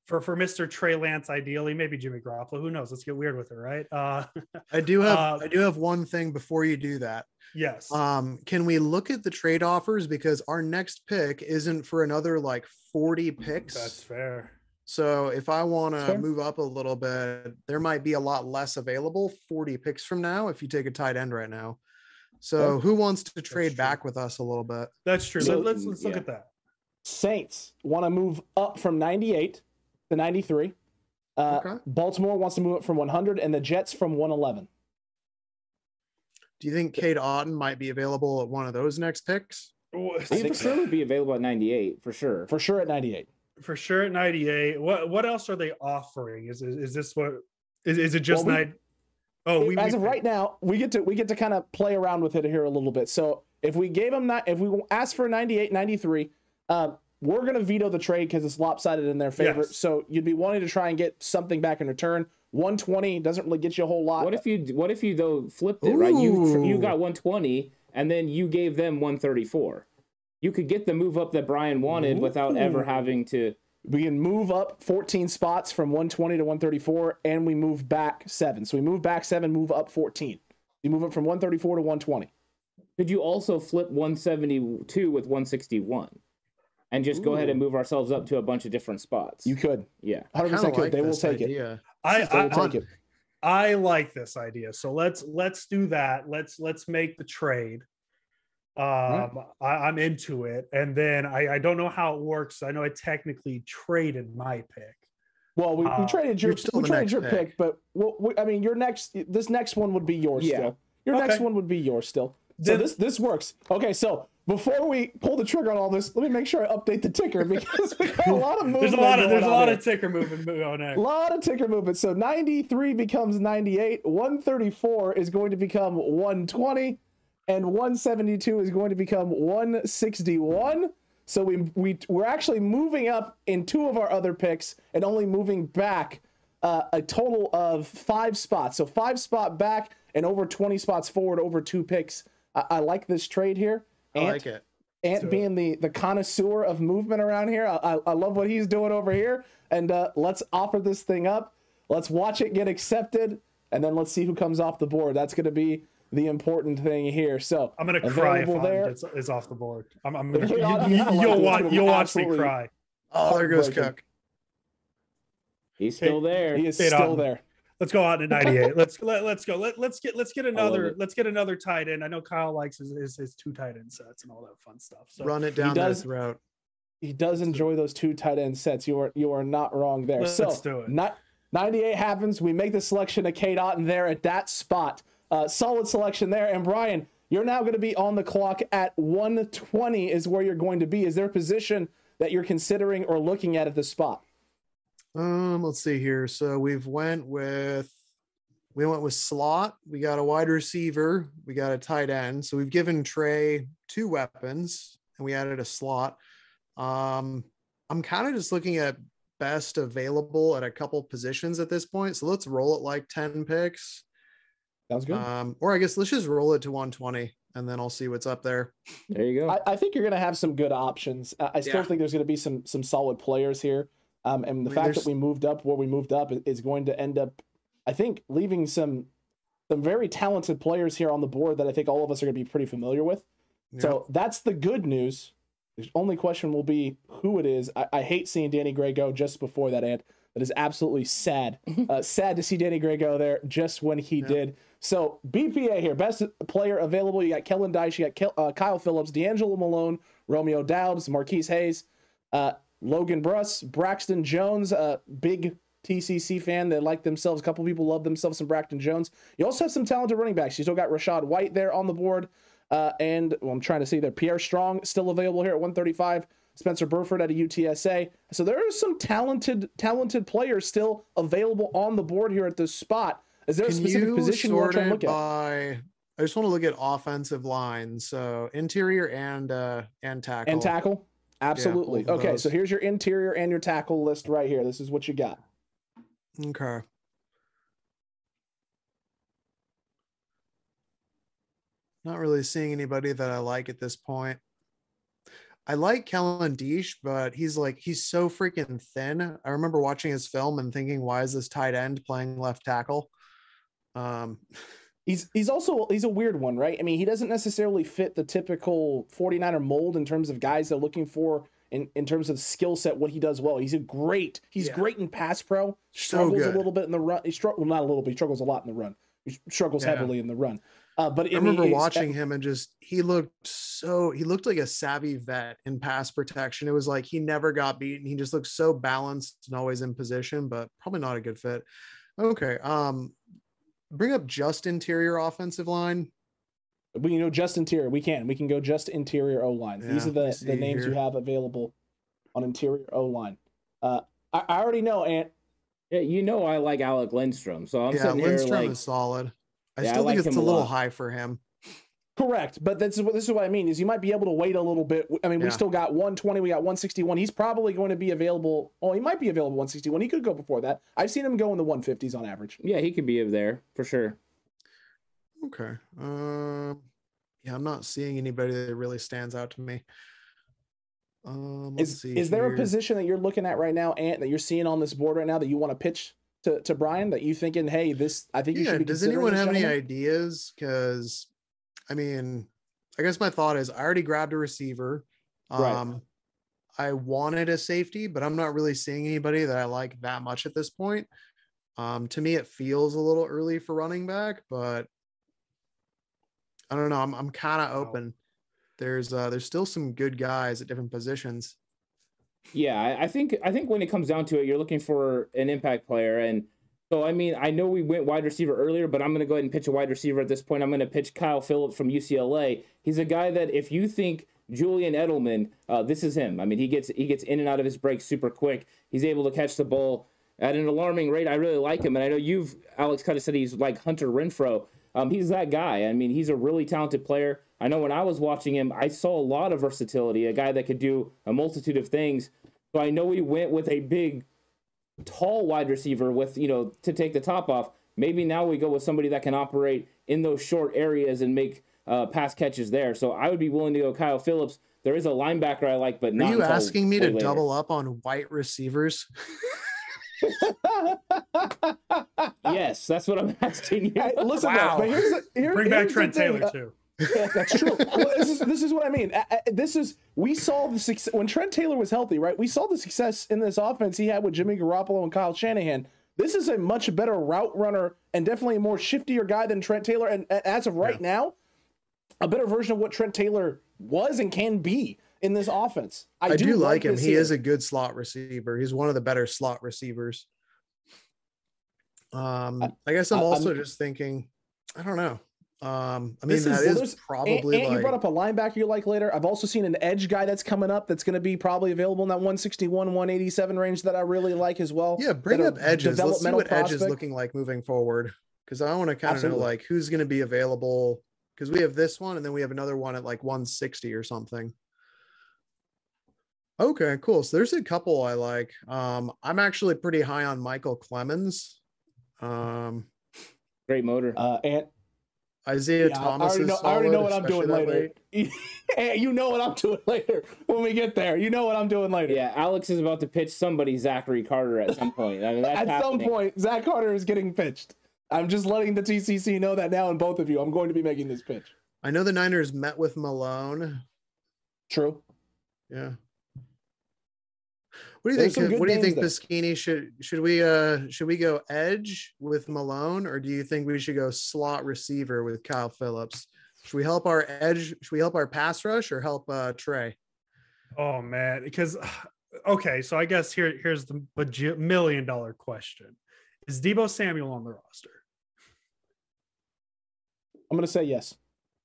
for for Mr. Trey Lance, ideally, maybe Jimmy Garoppolo. Who knows? Let's get weird with it, right? Uh, I do have Uh, I do have one thing before you do that. yes. Um, can we look at the trade offers because our next pick isn't for another like 40 picks. That's fair. So if I want to move up a little bit, there might be a lot less available 40 picks from now if you take a tight end right now. So Fair. who wants to trade back with us a little bit? That's true. So- Let, us let's look yeah. at that. Saints want to move up from 98 to 93. Uh, Okay. Baltimore wants to move it from 100, and the Jets from 111. Do you think Cade Otten might be available at one of those next picks? Oh, He think for sure would be available at 98 for sure. For sure at 98. For sure at 98. What what else are they offering? Is is, is this what is, is it just Well, we- night? Oh, we As we of right now, we get to we get to kind of play around with it here a little bit. So if we gave them that, if we ask for 98, 93, um, we're going to veto the trade because it's lopsided in their favor. Yes. So you'd be wanting to try and get something back in return. 120 doesn't really get you a whole lot. What if you what if you though flipped it right? You you got 120 and then you gave them 134. You could get the move up that Brian wanted without ever having to. we can move up 14 spots from 120 to 134 and we move back seven so we move back seven move up 14 you move up from 134 to 120 Could you also flip 172 with 161, and just go ahead and move ourselves up to a bunch of different spots? you could yeah. 100% could like they will this take it idea. I they will I, take it I like this idea. So let's let's do that. Let's let's make the trade. Um, I, I'm into it, and then I, I don't know how it works. I know I technically traded my pick. well we, we Uh, traded your still we traded your pick. pick, but we'll, we, i mean your next this next one would be yours Yeah. still your next one would be yours still so Then- this this works okay so before we pull the trigger on all this let me make sure i update the ticker because we got a lot of movement There's a lot of there's a lot of ticker movement going A lot of ticker movement. So 93 becomes 98, 134 is going to become 120, and 172 is going to become 161. So we we we're actually moving up in two of our other picks and only moving back uh, a total of five spots. So five spot back and over 20 spots forward over two picks. I, I like this trade here. I Ant, like it. Ant So- being the the connoisseur of movement around here. I, I, I love what he's doing over here. And uh, let's offer this thing up. Let's watch it get accepted, and then let's see who comes off the board. That's going to be the important thing here. So I'm gonna cry if there. gets, is off the board. I'm, I'm gonna, you, Yeah, I- I you, like will watch you'll watch me cry. Oh, there goes Cook. He's still there. He is Hey, still Otten. there. Let's go on to 98. let's let, let's go. Let, let's get let's get another let's get another tight end. I know Kyle likes his, his, his two tight end sets and all that fun stuff. So Run it down does- their throat. He does enjoy those two tight end sets. You are you are not wrong there. Let's so do it. ni- 98 happens. We make the selection of Cade Otten there at that spot. Uh, solid selection there. And Brian, you're now going to be on the clock at 120 is where you're going to be. Is there a position that you're considering or looking at at this spot? Um, let's see here. So we've went with we went with slot. We got a wide receiver. We got a tight end. So we've given Trey two weapons, and we added a slot. Um, I'm kind of just looking at best available at a couple positions at this point. So let's roll it like 10 picks. Sounds good. Um, or I guess let's just roll it to 120 and then I'll see what's up there. There you go. I, I think you're going to have some good options. I, I still Yeah. think there's going to be some some solid players here. Um, and the I mean, fact there's- that we moved up where we moved up is going to end up, I think, leaving some some very talented players here on the board that I think all of us are going to be pretty familiar with. Yeah. So that's the good news. The only question will be who it is. I, I hate seeing Danny Gray go just before that ad. That is absolutely sad. uh, sad to see Danny Gray go there just when he Yeah. did. So BPA here, best player available. You got Kellen Diesch, you got Kel- uh, Kyle Phillips, D'Angelo Malone, Romeo Doubs, Marquis Hayes, uh, Logan Bruss, Braxton Jones, uh, big TCC fan. They like themselves. A couple people love themselves some Braxton Jones. You also have some talented running backs. You still got Rachaad White there on the board. Uh, and well, I'm trying to see there. Pierre Strong still available here at 135. Spencer Burford at a UTSA. So there are some talented, talented players still available on the board here at this spot. Is there a specific you position you want to sort try and it look at? by I just want to look at offensive line. So interior and uh and tackle. And tackle? Absolutely. of okay, so here's your interior and your tackle list right here. This is what you got. Okay. Not really seeing anybody that I like at this point. I like Kellen Diesch, but he's like he's so freaking thin. I remember watching his film and thinking, why is this tight end playing left tackle? Um, He's he's also he's a weird one, right? I mean, he doesn't necessarily fit the typical 49er mold in terms of guys they're looking for in, in terms of skill set, what he does well. He's a great, he's Yeah. great in pass pro, So struggles a little bit in the run. He struggles well, not a little bit, he struggles a lot in the run. He struggles Yeah. heavily in the run. Uh, but I remember watching him and just he looked so he looked like a savvy vet in pass protection. It was like he never got beaten. He just looked so balanced and always in position, but probably not a good fit. Okay. Um bring up just interior offensive line. we can go just interior. We can. We can go just interior O line. These are the, the names you have available on interior O line. Uh, I, I already know, and yeah, you know I like Alec Lindstrom, so I'm yeah, sitting here like is solid. I Yeah, I still like think it's a a little lot. high for him. Correct, but that's what this is what I mean is you might be able to wait a little bit. I mean, we still got 120, we got 161. He's probably going to be available. Oh, he might be available 161. He could go before that. I've seen him go in the 150s on average. yeah, he could be there for sure. Okay. Um yeah, I'm not seeing anybody that really stands out to me. Um let's Is see is there a position that you're looking at right now, Ant, that you're seeing on this board right now that you want to pitch to, to Brian that you thinking, hey, this I think you yeah should be does considering anyone this have any ideas because i mean i guess my thought is i already grabbed a receiver. Right. um i wanted a safety but i'm not really seeing anybody that i like that much at this point. Um to me it feels a little early for running back but i don't know. I'm, I'm kind of open. There's uh there's still some good guys at different positions. Yeah, I, I think I think when it comes down to it, you're looking for an impact player, and so I mean I know we went wide receiver earlier, but I'm going to go ahead and pitch a wide receiver at this point. I'm going to pitch Kyle Phillips from UCLA. He's a guy that if you think Julian Edelman, uh, this is him. I mean he gets he gets in and out of his breaks super quick. He's able to catch the ball at an alarming rate. I really like him, and I know you've Alex kind of said he's like Hunter Renfrow. Um, he's that guy. I mean, he's a really talented player. I know when I was watching him, I saw a lot of versatility, a guy that could do a multitude of things. So I know we went with a big, tall wide receiver with, you know, to take the top off. Maybe now we go with somebody that can operate in those short areas and make uh, pass catches there. So I would be willing to go Kyle Phillips. There is a linebacker I like, but are you until asking me to later. double up on white receivers Yes, that's what I'm asking you. Hey, listen, though, Wow. but here's the, here, Bring back here's the Trent thing, Taylor uh, That's true. well, this is this is what I mean. This is we saw the success when Trent Taylor was healthy, right? We saw the success in this offense he had with Jimmy Garoppolo and Kyle Shanahan. This is a much better route runner and definitely a more shiftier guy than Trent Taylor. And as of right now, a better version of what Trent Taylor was and can be in this offense. I, I, do, like him. this He is a good slot receiver. He's one of the better slot receivers. Um, I- guess I'm I- I'm- also just thinking, I don't know. Um, I mean, This that is- is, there's- probably and, and like you brought up a linebacker you like later. I've also seen an edge guy that's coming up that's going to be probably available in that 161, 187 range that I really like as well. yeah. Bring up edges. Let's see developmental what edge is looking like moving forward because I want to kind of know like who's going to be available because we have this one and then we have another one at like 160 or something. Okay, cool. So there's a couple I like. Um, I'm actually pretty high on Micheal Clemons. Um, Great motor. Uh, and Isaiah yeah, I Thomas. already is know, I already know what I'm doing later. Hey, you know what I'm doing later when we get there. You know what I'm doing later. yeah, Alex is about to pitch somebody Zachary Carter at some point. I mean, that's At some point, Zach Carter is getting pitched. I'm just letting the TCC know that now, and both of you, I'm going to be making this pitch. I know the Niners met with Malone. True. Yeah. What do you There's think? What do you think, names Pasquini should should we uh should we go edge with Malone or do you think we should go slot receiver with Kyle Phillips? Should we help our edge? Should we help our pass rush or help uh Trey? Oh man, because okay, so I guess here here's the baj- million dollar question: Is Deebo Samuel on the roster? I'm going to say yes.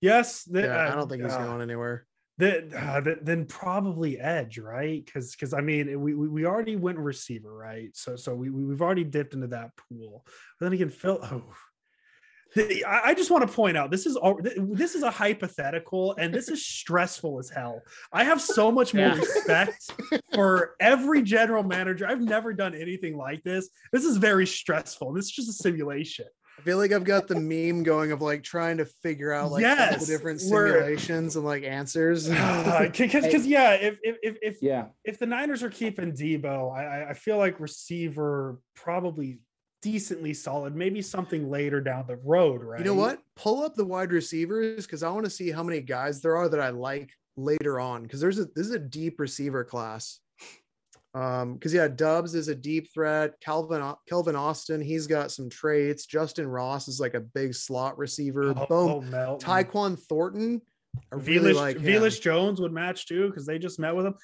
Yes. th- Yeah, I don't think he's uh, going anywhere. Then, uh, then probably edge, right? Because because I mean we, we we already went receiver, right? So so we we- we've already dipped into that pool. But then again, Phil. Oh. I just want to point out this is al- th- this is a hypothetical and this is stressful as hell. I have so much more Yeah. respect for every general manager. I've never done anything like this. This is very stressful. This is just a simulation. I feel like I've got the meme going of like trying to figure out like Yes, the different we're- simulations and like answers. Because because yeah, if if if if Yeah. if the Niners are keeping Deebo, I, I- I feel like receiver probably decently solid. Maybe something later down the road, right? You know what? Pull up the wide receivers because I want to see how many guys there are that I like later on. Because there's a this is a deep receiver class. Um, because yeah, Doubs is a deep threat. Calvin Au- Calvin Austin, he's got some traits. Justin Ross is like a big slot receiver. Oh, Boom. oh, Melton. Tyquan Thornton. I really like him. Velus Jones would match too because they just met with him.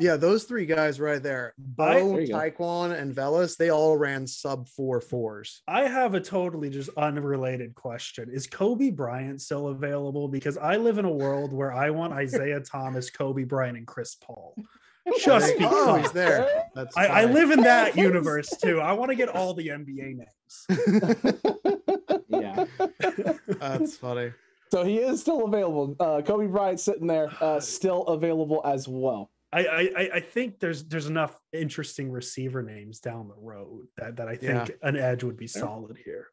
Yeah, those three guys right there. I- Bo, There you go. Taekwon, and Velus, they all ran sub four fours. I have a totally just unrelated question. Is Kobe Bryant still available? Because I live in a world where I want Isaiah Thomas, Kobe Bryant, and Chris Paul. Just oh, because. he's there. That's I, I live in that universe too. I want to get all the NBA names. Yeah. That's funny. So he is still available. Uh, Kobe Bryant sitting there, uh, still available as well. I, I I- I think there's there's enough interesting receiver names down the road that, that I think Yeah. an edge would be solid here.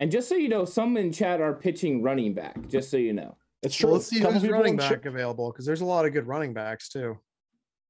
And just so you know, some in chat are pitching running back. Just so you know. It's true. Well, let's see Couple who's running in ch- back available because there's a lot of good running backs too.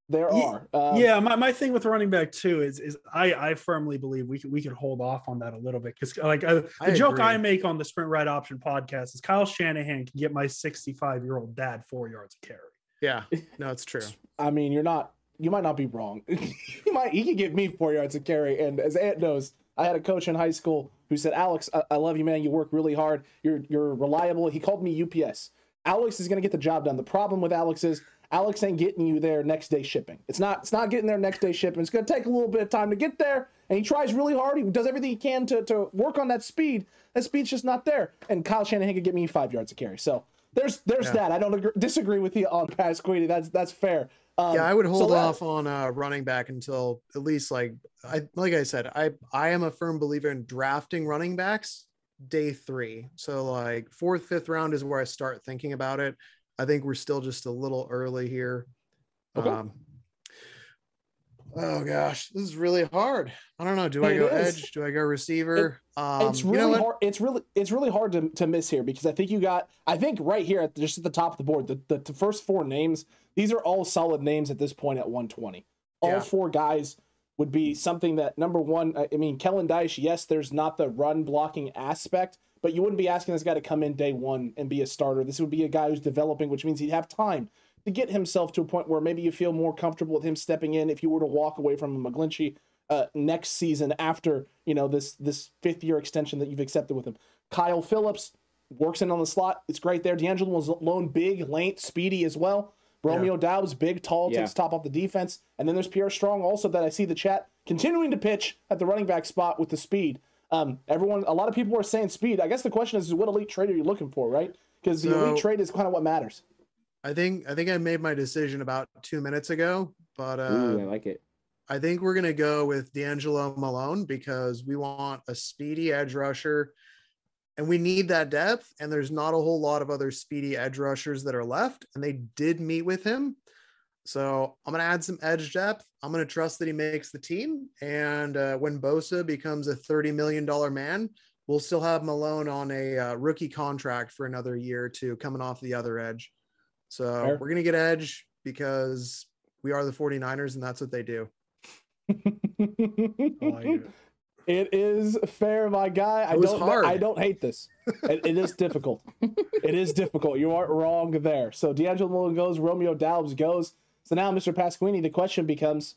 There Ye- are. Um, yeah, my, my thing with running back too is is I I firmly believe we could we could hold off on that a little bit because like uh, the I joke I make on the Sprint Right Option podcast is Kyle Shanahan can get my 65 year old dad four yards of carry. Yeah, no, it's true. I mean, you're not. You might not be wrong. he might. He could give me four yards of carry. And as Ant knows, I had a coach in high school who said, "Alex, I, I love you, man. You work really hard. You're you're reliable." He called me UPS. Alex is gonna get the job done. The problem with Alex is Alex ain't getting you there next day shipping. It's not. It's not getting there next day shipping. It's gonna take a little bit of time to get there. And he tries really hard. He does everything he can to to work on that speed. That speed's just not there. And Kyle Shanahan could get me five yards of carry. So. There's, there's Yeah. that. I don't agree, disagree with you on Pasquini. That's, that's fair. Um, yeah, I would so hold that- off on uh, running back until at least like I like I said, I I am a firm believer in drafting running backs day three. So like fourth, fifth round is where I start thinking about it. I think we're still just a little early here. Okay. Um, oh gosh, this is really hard. I don't know. Do I It go is. edge? Do I go receiver? um, it's you know really hard. It's really it's really hard to, to miss here because I think you got I think right here at just at the top of the board the, the, the first four names these are all solid names at this point at 120. All Yeah. four guys would be something that number one. I I mean, Kellen Diesch. Yes, there's not the run blocking aspect, but you wouldn't be asking this guy to come in day one and be a starter. This would be a guy who's developing, which means he'd have time to get himself to a point where maybe you feel more comfortable with him stepping in if you were to walk away from McGlinchey uh, next season after you know this this fifth year extension that you've accepted with him. Kyle Phillips works in on the slot. It's great there. D'Angelo Malone, big, length, speedy as well. Romeo Doubs, big, tall, Yeah. takes top off the defense. And then there's Pierre Strong also that I see the chat continuing to pitch at the running back spot with the speed. Um, everyone, a lot of people are saying speed. I guess the question is, what elite trade are you looking for, right? Because the elite trade is kind of what matters. I think I think I made my decision about two minutes ago, but uh, Ooh, I like it. I think we're gonna go with D'Angelo Malone because we want a speedy edge rusher, and we need that depth. And there's not a whole lot of other speedy edge rushers that are left, and they did meet with him. So I'm going to add some edge depth. I'm going to trust that he makes the team. And uh, when Bosa becomes a $30 million man, we'll still have Malone on a uh, rookie contract for another year or two coming off the other edge. So Fair. we're going to get edge because we are the 49ers and that's what they do. Like it. It is fair, my guy. I It was don't. hard. I don't hate this. it, it is difficult. It is difficult. You aren't wrong there. So D'Angelo Malone goes. Romeo Doubs goes. So now, Mr. Pasquini, the question becomes: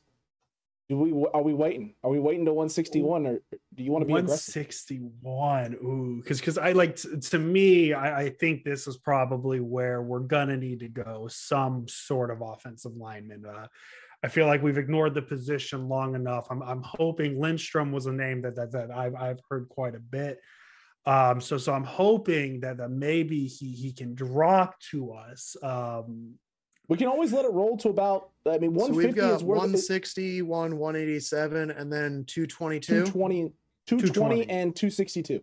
Do we are we waiting? Are we waiting to 161, or do you want to be aggressive? 161 ooh because because i like t- to me I, I think this is probably where we're gonna need to go some sort of offensive lineman uh i feel like we've ignored the position long enough i'm, I'm hoping lindstrom was a name that that, that I've, I've heard quite a bit um so so i'm hoping that, that maybe he he can drop to us um We can always let it roll to about. I mean, So 150 we've got is where the- 160, 1, 187, and then 222. 220, 220, 220. and 262.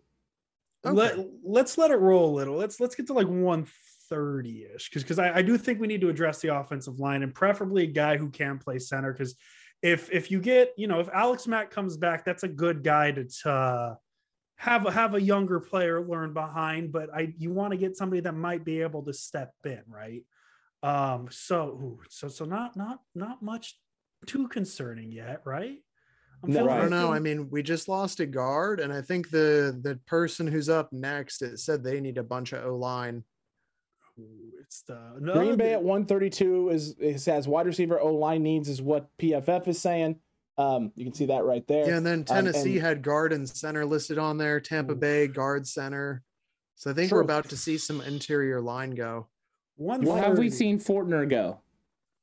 Okay. let let's let it roll a little. Let's let's get to like 130 ish because because I, I do think we need to address the offensive line and preferably a guy who can play center because if if you get you know if Alex Mack comes back, that's a good guy to, to have a, have a younger player learn behind. But I you want to get somebody that might be able to step in, right? Um. So ooh, so so not not not much too concerning yet, right? I'm No, feeling- I don't know. I mean, we just lost a guard, and I think the the person who's up next it said they need a bunch of O line. It's the no, Green Bay at 132 is, is has wide receiver O line needs is what PFF is saying. Um, you can see that right there. Yeah, and then Tennessee and- had guard and center listed on there. Tampa Ooh. Bay guard center. So I think True. we're about to see some interior line go. One Well, have we seen Fortner go?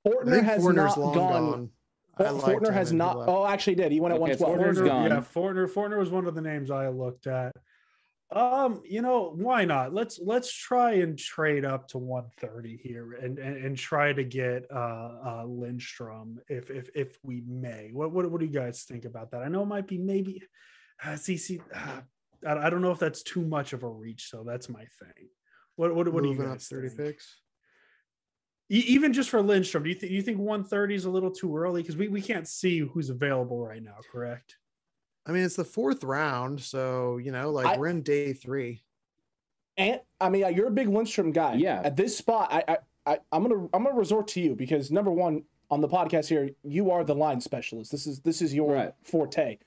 Fortner has Fortner's not gone. gone. I Fortner has not. Oh, actually, did he went at Okay, 112? Fortner's Fortner, gone. yeah, Fortner. Fortner was one of the names I looked at. Um, you know, why not? Let's let's try and trade up to 130 here and and, and try to get uh, uh Lindstrom if if if we may. What what what do you guys think about that? I know it might be maybe uh, see see uh, I, I don't know if that's too much of a reach, so that's my thing. What what, what do you Moving guys up 30 think? picks. E- even just for Lindstrom, do you think you think 130 is a little too early because we, we can't see who's available right now, correct? I mean, it's the fourth round, so you know, like I- we're in day three. And I mean, uh, you're a big Lindstrom guy. Yeah. At this spot, I, I, I I'm gonna I'm gonna resort to you because number one on the podcast here, you are the line specialist. This is this is your Right. forte.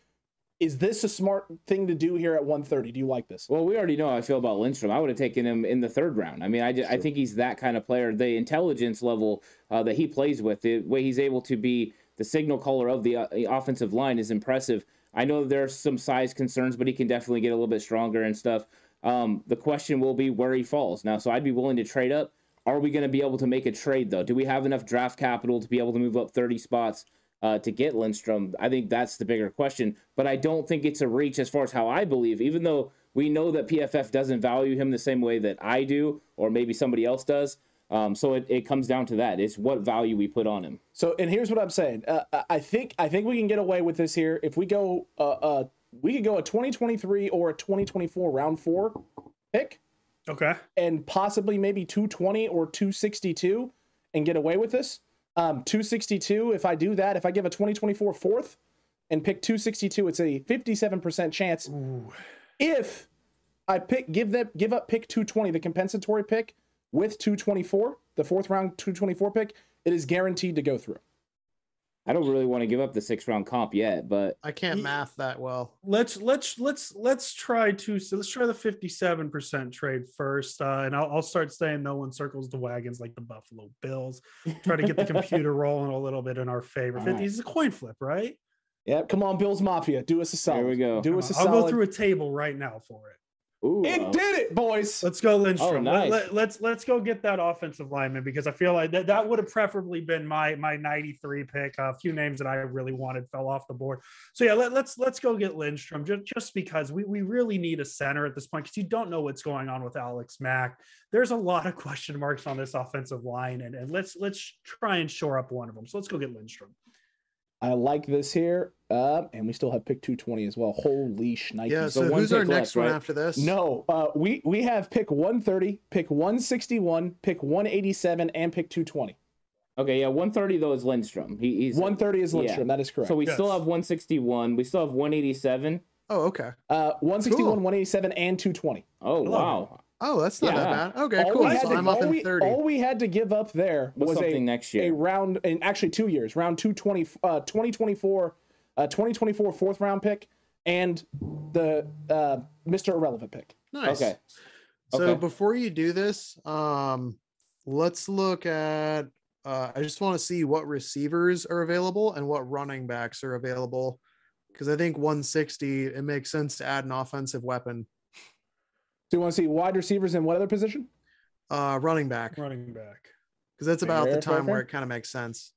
Is this a smart thing to do here at 130? Do you like this? Well, we already know how I feel about Lindstrom. I would have taken him in the third round. I mean, I, ju- I think he's that kind of player. The intelligence level uh, that he plays with, the way he's able to be the signal caller of the uh, offensive line is impressive. I know there's some size concerns, but he can definitely get a little bit stronger and stuff. Um, the question will be where he falls now. So I'd be willing to trade up. Are we going to be able to make a trade though? Do we have enough draft capital to be able to move up 30 spots uh, to get Lindstrom? I think that's the bigger question. But I don't think it's a reach as far as how I believe, even though we know that PFF doesn't value him the same way that I do, or maybe somebody else does. Um, so it, it comes down to that. It's what value we put on him. So, and here's what I'm saying. Uh, I- I think I think we can get away with this here if we go. Uh, uh, we could go a 2023 or a 2024 round four pick, Okay. and possibly maybe 220 or 262, and get away with this. Um, 262. If I do that, if I give a 2024 fourth and pick 262, it's a 57% chance. Ooh. If I pick give them give up pick 220, the compensatory pick with 224, the fourth round 224 pick, it is guaranteed to go through. I don't really want to give up the six round comp yet, but I can't math that well. Let's let's let's let's try to so let's try the 57% trade first. Uh, and I'll, I'll start saying no one circles the wagons like the Buffalo Bills. Try to get the computer rolling a little bit in our favor. All 50 right. is a coin flip, right? Yep. come on, Bills Mafia, do us a solid. There we go. Do us a I'll solid. I'll go through a table right now for it. Ooh, It uh, did it, boys. Let's go Lindstrom. Oh, nice. Let, us let's let's go get that offensive lineman because I feel like that, that would have preferably been my my 93 pick. a few names that I really wanted fell off the board. So yeah, let, let's let's go get Lindstrom just, just because we, we really need a center at this point because you don't know what's going on with Alex Mack. There's a lot of question marks on this offensive line, and, and let's let's try and shore up one of them. So let's go get Lindstrom. I like this here. Uh, and we still have pick 220 as well. Holy shnikes. Yeah. So So, one who's our pick next left, one right? after this? No, uh, we we have pick 130, pick 161, pick 187, and pick 220. Okay, yeah, 130 though is Lindstrom. He, he's 130 is yeah. Lindstrom. That is correct. So we still have 161. We still have 187. Oh, okay. uh, 161, Cool. 187, and 220. Oh love wow. Oh, that's not Yeah. that bad. Okay, all cool. We had So to, I'm up all, in we, 30. all we had to give up there What's was something a, next a round, in actually two years, round 220, uh, 2024, uh, 2024 fourth round pick, and the uh, Mr. Irrelevant pick. nice. Okay. So Okay. before you do this, um, let's look at. Uh, I just want to see what receivers are available and what running backs are available, because I think 160 it makes sense to add an offensive weapon. Do you want to see wide receivers in what other position? Uh, running back, running back. because that's about the time where it kind of makes sense.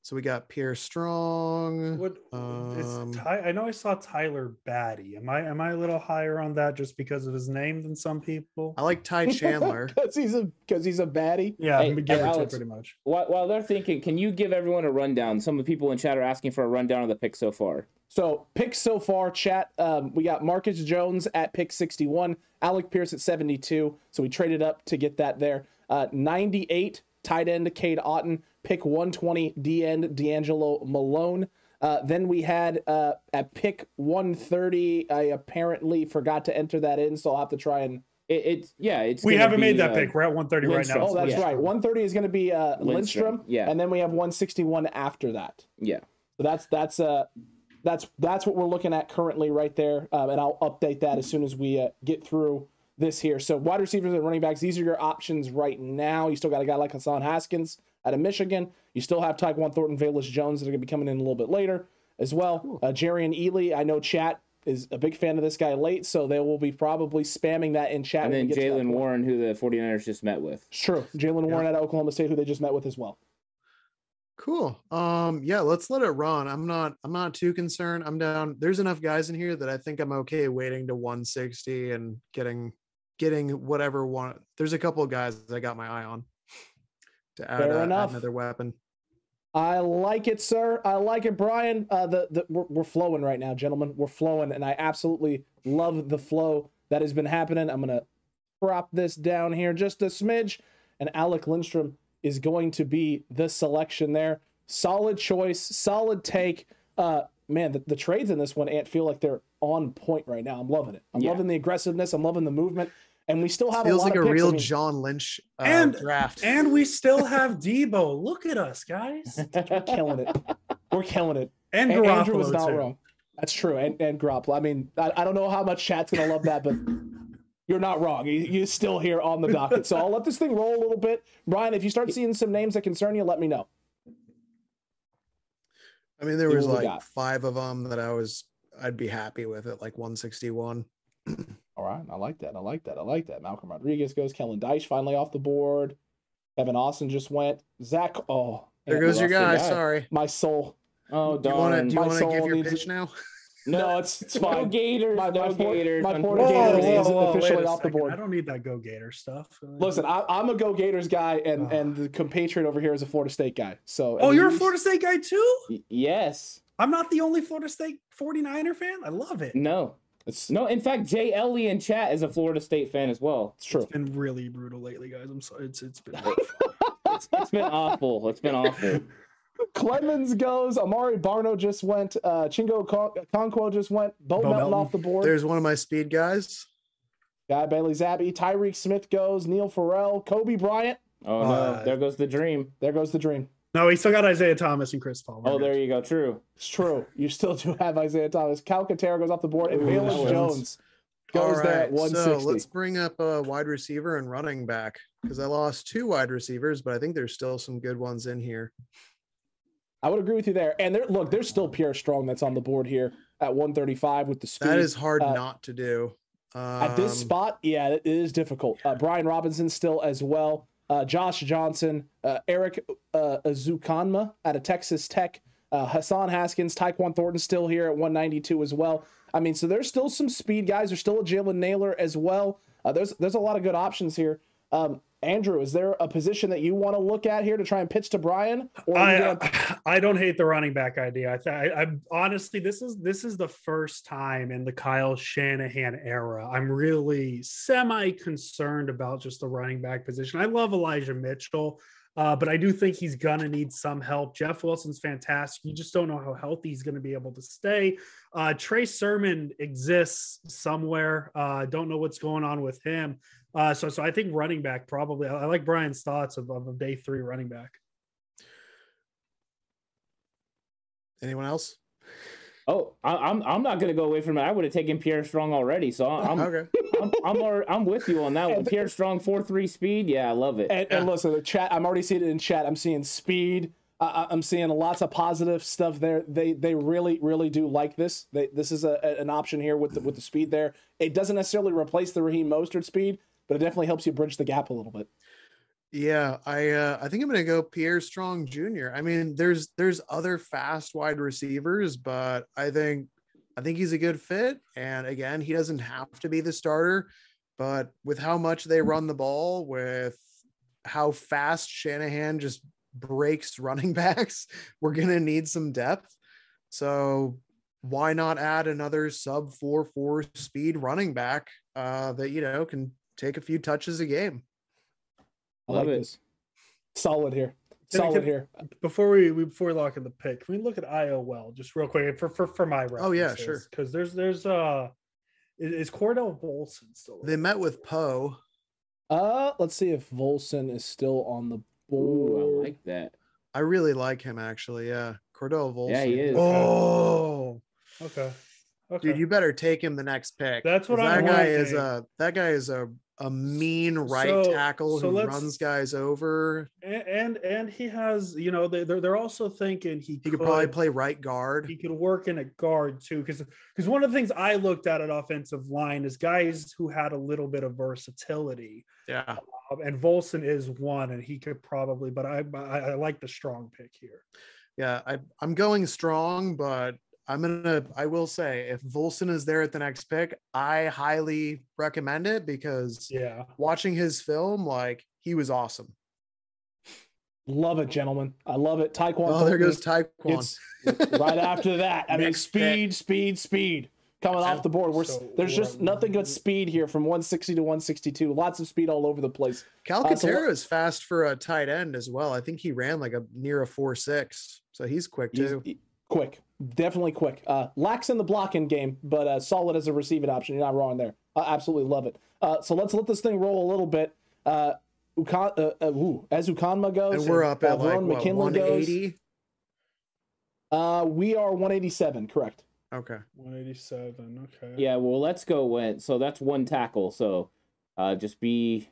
So we got Pierre Strong. What Um, is Ty, I know I saw Tyler Badie. Am I am I a little higher on that just because of his name than some people? I like Ty Chandler. Because he's a because he's a baddie. Yeah, Hey, give hey, Alex. pretty much. While, while they're thinking, can you give everyone a rundown? Some of the people in chat are asking for a rundown of the picks so far. So picks so far, chat. Um, we got Marcus Jones at pick 61, Alec Pierce at 72. So we traded up to get that there. Uh, 98 tight end Cade Otten, pick 120 D end D'Angelo Malone. Uh, then we had uh, at pick 130. I apparently forgot to enter that in, so I'll have to try and. It, it's yeah, it's. We haven't made that uh, pick. We're at 130 right now. Oh, that's yeah. right. 130 is going to be uh, Lindstrom, Lindstrom, yeah. and then we have 161 after that. Yeah. So that's that's uh that's that's what we're looking at currently right there, um, and I'll update that as soon as we uh, get through this here. So wide receivers and running backs, these are your options right now. You still got a guy like Hassan Haskins out of Michigan. You still have Tyquan Thornton, Velus Jones that are going to be coming in a little bit later as well. Uh, Jerrion Ealy, I know chat is a big fan of this guy late, so they will be probably spamming that in chat. And then we get to that Jalen. Warren, who the 49ers just met with. It's true. Jaylen Warren out of Oklahoma State, who they just met with as well. Cool. Um, yeah, let's let it run. I'm not I'm not too concerned. I'm down. There's enough guys in here that I think I'm okay waiting to 160 and getting getting whatever one. There's a couple of guys I got my eye on to add, Fair uh, enough. another weapon. I like it, sir. I like it, Brian. Uh, the, the we're, we're flowing right now, gentlemen. We're flowing, and I absolutely love the flow that has been happening. I'm gonna prop this down here just a smidge, and Alec Lindstrom is going to be the selection there. Solid choice, solid take. Uh, man, the, the trades in this one, Ant, feel like they're on point right now. I'm loving it. I'm Yeah. loving the aggressiveness. I'm loving the movement, and we still have Feels a lot like a of picks. I real mean, John Lynch uh, And- draft. And we still have Deebo. Look at us, guys. we're killing it. We're killing it. And A- Andrew was not too. wrong. That's true. And and Garoppolo. I mean, I, I don't know how much chat's gonna love that, but you're not wrong. You, you're still here on the docket. So I'll let this thing roll a little bit. Brian, if you start seeing some names that concern you, let me know. I mean, there was like five of them that I was I'd be happy with it, like 161. All right, I like that. I like that. I like that. Malcolm Rodriguez goes. Kellen Diesch finally off the board. Evan Austin just went. Zach. Oh, There goes your guy. guy. Sorry. My soul. Oh, Do you want to darn. do you want to give your pitch now? No, it's it's No fine. Gators. My- no my poor- Gators. my poor unfortunately. Gators isn't wait officially a off the board. I don't need that Go Gator stuff. Listen, I, I'm a Go Gators guy, and Oh. and the compatriot over here is a Florida State guy. So oh, you're a Florida State guy too? Y- Yes. I'm not the only Florida State 49er fan. I love it. No. It's, No. In fact, Jay Ellie in chat is a Florida State fan as well. it's true. It's been really brutal lately, guys. I'm sorry. It's it's been It's, it's been awful. It's been awful. Clemons goes. Amare Barno just went. Uh, Chingo Con- Conquo just went. Bo, Bo Melton, Melton. off the board. There's one of my speed guys. Guy Bailey Zappe. Tyreke Smith goes. Neil Farrell. Kobe Bryant. Oh no, Uh, there goes the dream. There goes the dream. no. We still got Isaiah Thomas and Chris Paul. Oh, good. there you go. True. It's true. You still do have Isaiah Thomas. Calcaterra goes off the board, and Ooh, Bayless that was- Jones goes All there at 160. So let's bring up a wide receiver and running back because I lost two wide receivers, but I think there's still some good ones in here. I would agree with you there. And there, look, there's still Pierre Strong that's on the board here at 135 with the speed. That is hard uh, not to do. Um, At this spot, yeah, it is difficult. Uh, Brian Robinson still as well. Uh, Josh Johnson, uh, Eric uh, Ezukanma out of Texas Tech, uh, Hassan Haskins, Tyquan Thornton still here at 192 as well. I mean, so there's still some speed guys. There's still a Jalen Nailor as well. Uh, there's there's a lot of good options here. Um, Andrew, is there a position that you want to look at here to try and pitch to Brian? Or I, gonna- I don't hate the running back idea. I, th- I, I honestly, this is this is the first time in the Kyle Shanahan era. I'm really semi concerned about just the running back position. I love Elijah Mitchell, Uh, but I do think he's gonna need some help. Jeff Wilson's fantastic. You just don't know how healthy he's gonna be able to stay. Uh, Trey Sermon exists somewhere. Uh, don't know what's going on with him. Uh, so, so I think running back probably. I, I like Brian's thoughts of, of a day three running back. Anyone else? Oh, I, I'm I'm not gonna go away from it. I would have taken Pierre Strong already, so I'm okay. I'm I'm, alre- I'm with you on that one. Pierre Strong four three speed, yeah, I love it. And, and listen, the chat. I'm already seeing it in chat. I'm seeing speed. Uh, I'm seeing lots of positive stuff there. They they really really do like this. They, this is a, an option here with the, with the speed there. It doesn't necessarily replace the Raheem Mostert speed, but it definitely helps you bridge the gap a little bit. Yeah, I uh, I think I'm gonna go Pierre Strong Jr. I mean, there's there's other fast wide receivers, but I think I think he's a good fit. And again, he doesn't have to be the starter, but with how much they run the ball, with how fast Shanahan just breaks running backs, we're gonna need some depth. So why not add another sub four four speed running back uh, that you know can take a few touches a game? I Love like it. this. Solid here. Solid can- here. Before we we- before we lock in the pick, can we look at IOL just real quick for for, for my references? Oh, yeah, sure. Because there's there's uh is, is Cordell Volson still? They met with Poe. Uh, let's see if Volson is still on the Ooh, board. I like that. I really like him actually. Yeah, Cordell Volson. Yeah, he is. Oh, Okay. Okay. dude, you better take him the next pick. That's what I'm that guy is thinking. a that guy is a a mean right So- tackle so who runs guys over. and, and and he has you know they they're, they're also thinking he, He could probably play right guard. he could work in a guard too because because one of the things i looked at at offensive line is guys who had a little bit of versatility Yeah, Um, and Volson is one and he could probably but i i, I like the strong pick here yeah. I I'm going strong, but I'm gonna. I will say if Volson is there at the next pick, I highly recommend it because yeah watching his film, like he was awesome. Love it, gentlemen. I love it. Tyquan. Oh, there goes Tyquan. Right after that. I mean, pick. speed, speed, speed coming off the board. We're, So there's just nothing but speed here from 160 to 162. Lots of speed all over the place. Calcaterra Uh, so is fast for a tight end as well. I think he ran like a near a four six, so he's quick He's too. he- quick, definitely quick. Uh, lacks in the blocking game, but uh, solid as a receiving option. You're not wrong there. I absolutely love it. Uh, so let's let this thing roll a little bit. Uh, Ukan, uh, uh, ooh, as Ukanma goes, and we're up uh, at like Verone what, McKinley goes, 180. Uh, we are 187, correct? Okay. 187 okay Yeah, well, let's go went. So that's one tackle. So uh, just be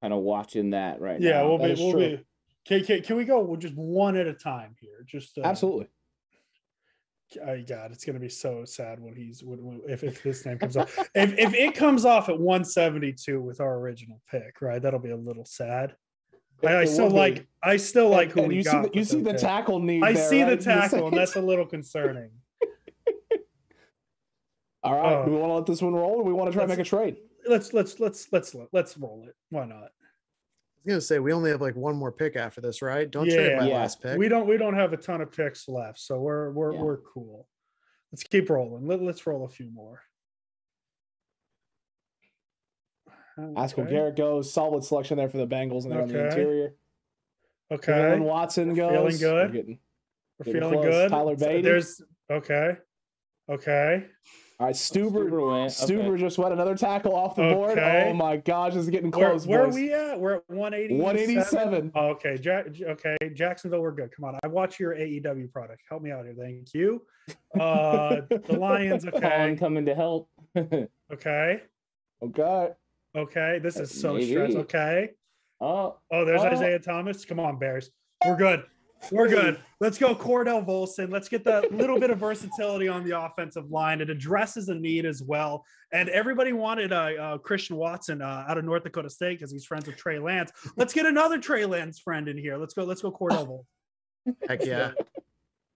kind of watching that right yeah now. we'll That be is we'll true. be can, can, can we go we'll just one at a time here just uh, Absolutely. Oh God, it's gonna be so sad when he's when, when- if if this name comes off. if if it comes off at 172 with our original pick, right? That'll be a little sad. I, I still will be. like I still like And- who and we you got. see the, you see the pick. tackle need. I there, see the right? You tackle, and that's a little concerning. All right. Do we want to let this one roll, or we want to try and make a trade? Let's let's let's let's let's roll it. Why not? I was gonna say we only have like one more pick after this, right? Don't trade my Yeah. last pick. We don't we don't have a ton of picks left, so we're we're Yeah. we're cool. Let's keep rolling. Let, let's roll a few more. Oscar Okay. Garrett goes. Solid selection there for the Bengals, and they're on the interior. Okay, Jalen Watson We're goes. feeling good. We're getting- we're getting feeling close. good. Tyler So Badie. There's okay, okay. All right, Stueber. Stueber went. Stueber Okay. just went another tackle off the board. Oh my gosh, this is getting close. where are boys. we at? We're at 187. 187. Oh, okay, ja- okay, Jacksonville, we're good. Come on, I watch your AEW product. Help me out here, thank you. Uh, the Lions, Colin okay, coming to help. okay, Okay. okay. This is so Maybe. stressed. Okay. oh, Oh, there's Oh. Isaiah Thomas. Come on, Bears. We're good. We're good. Let's go, Cordell Volson. Let's get that little bit of versatility on the offensive line. It addresses a need as well. And everybody wanted uh, uh, Christian Watson uh, out of North Dakota State because he's friends with Trey Lance. Let's get another Trey Lance friend in here. Let's go. Let's go, Cordell Volson. Heck yeah.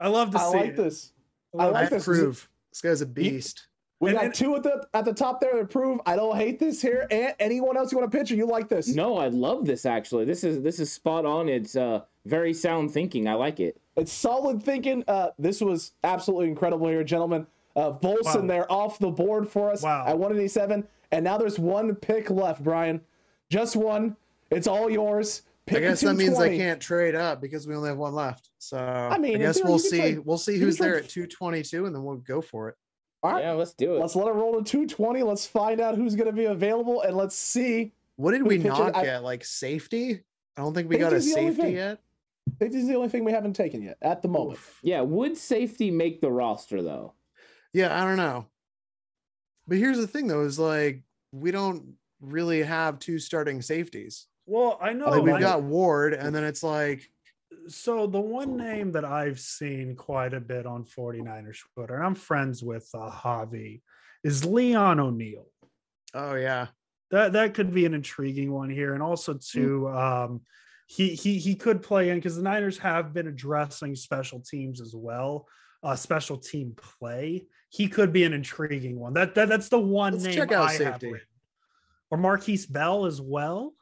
I love to I see like it. this. I I love like I this. approve. This guy's a beast. We And- got and- two at the at the top there that prove I don't hate this here. And anyone else you want to pitch or you like this? no, I love this actually. This is this is spot on. It's uh very sound thinking. I like it. It's solid thinking. Uh, this was absolutely incredible here, gentlemen. Uh, Volson Wow. there off the board for us Wow. at 187. And now there's one pick left, Brian. Just one. It's all yours. Pick I a guess that means I can't trade up because we only have one left. So I mean, I guess you we'll see. trade- we'll see who's there trade- at 222, and then we'll go for it. All right, Yeah, let's do it. let's let it roll to 220. Let's find out who's going to be available, and let's see. What did we pitches- not I- get? Like safety? I don't think we got a Safety's the safety thing. yet. Safety is the only thing we haven't taken yet at the moment. Oof. yeah, would safety make the roster though? Yeah, I don't know. But here's the thing, though, is like we don't really have two starting safeties. Well, I know like we've I- got Ward, and then it's like so the one name that I've seen quite a bit on 49ers Twitter, and I'm friends with uh, Javi, is Leon O'Neal. Oh yeah. That that could be an intriguing one here, and also too, um, he he he could play in because the Niners have been addressing special teams as well, uh, special team play. He could be an intriguing one. That, that that's the one Let's name check out I have safety. written. Or Markquese Bell as well.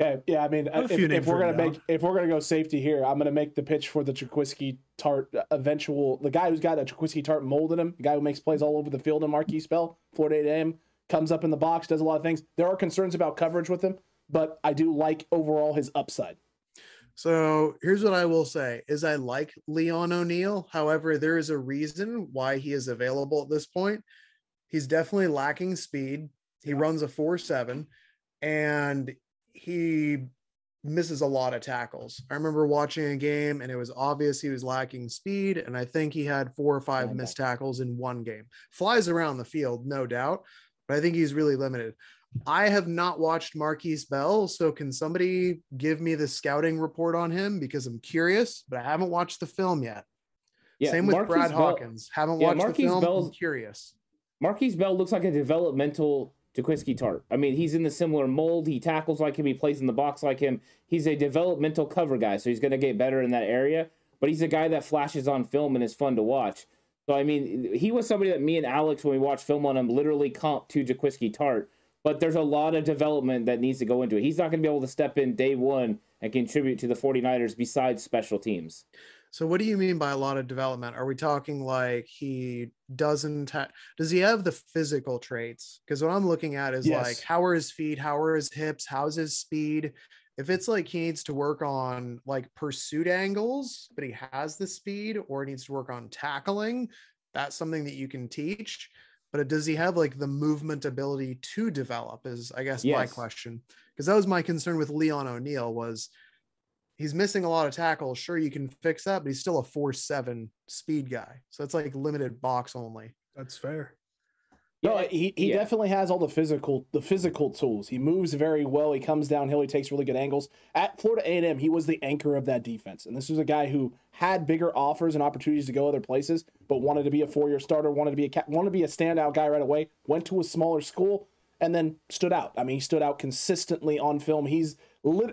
Okay, yeah, I mean, I if, if we're gonna written make if we're gonna go safety here, I'm gonna make the pitch for the Jaquiski Tartt uh, eventual the guy who's got a Jaquiski Tartt mold in him, the guy who makes plays all over the field in Markquese Bell, Florida A&M, comes up in the box, does a lot of things. There are concerns about coverage with him, but I do like overall his upside. So here's what I will say: is I like Leon O'Neal. However, there is a reason why he is available at this point. He's definitely lacking speed. He runs a four seven, and he misses a lot of tackles. I remember watching a game, and it was obvious he was lacking speed. And I think he had four or five missed tackles in one game. Flies around the field, no doubt, but I think he's really limited. I have not watched Markquese Bell, so can somebody give me the scouting report on him because I'm curious, but I haven't watched the film yet. Yeah, Same with Markquese Brad Bell- Hawkins. Haven't Yeah, watched Markquese the film. Bell's- I'm curious. Markquese Bell looks like a developmental Jaquiski Tartt. I mean, he's in the similar mold. He tackles like him. He plays in the box like him. He's a developmental cover guy, so he's going to get better in that area. But he's a guy that flashes on film and is fun to watch. So I mean, he was somebody that me and Alex, when we watched film on him, literally comp to Jaquiski Tartt. But there's a lot of development that needs to go into it. He's not going to be able to step in day one and contribute to the 49ers besides special teams. So what do you mean by a lot of development? Are we talking like he doesn't ha- does he have the physical traits? Because what I'm looking at is Yes. like how are his feet, how are his hips, how's his speed? If it's like he needs to work on like pursuit angles, but he has the speed, or he needs to work on tackling, that's something that you can teach. But does he have like the movement ability to develop? Is I guess my question. Because that was my concern with Leon O'Neal was he's missing a lot of tackles. Sure, you can fix that, but he's still a four seven speed guy. So it's like limited box only. That's fair. No, he, he yeah. definitely has all the physical the physical tools. He moves very well. He comes downhill. He takes really good angles. At Florida A&M, he was the anchor of that defense, and this was a guy who had bigger offers and opportunities to go other places, but wanted to be a four year starter, wanted to be a wanted to be a standout guy right away. Went to a smaller school and then stood out. I mean, he stood out consistently on film. He's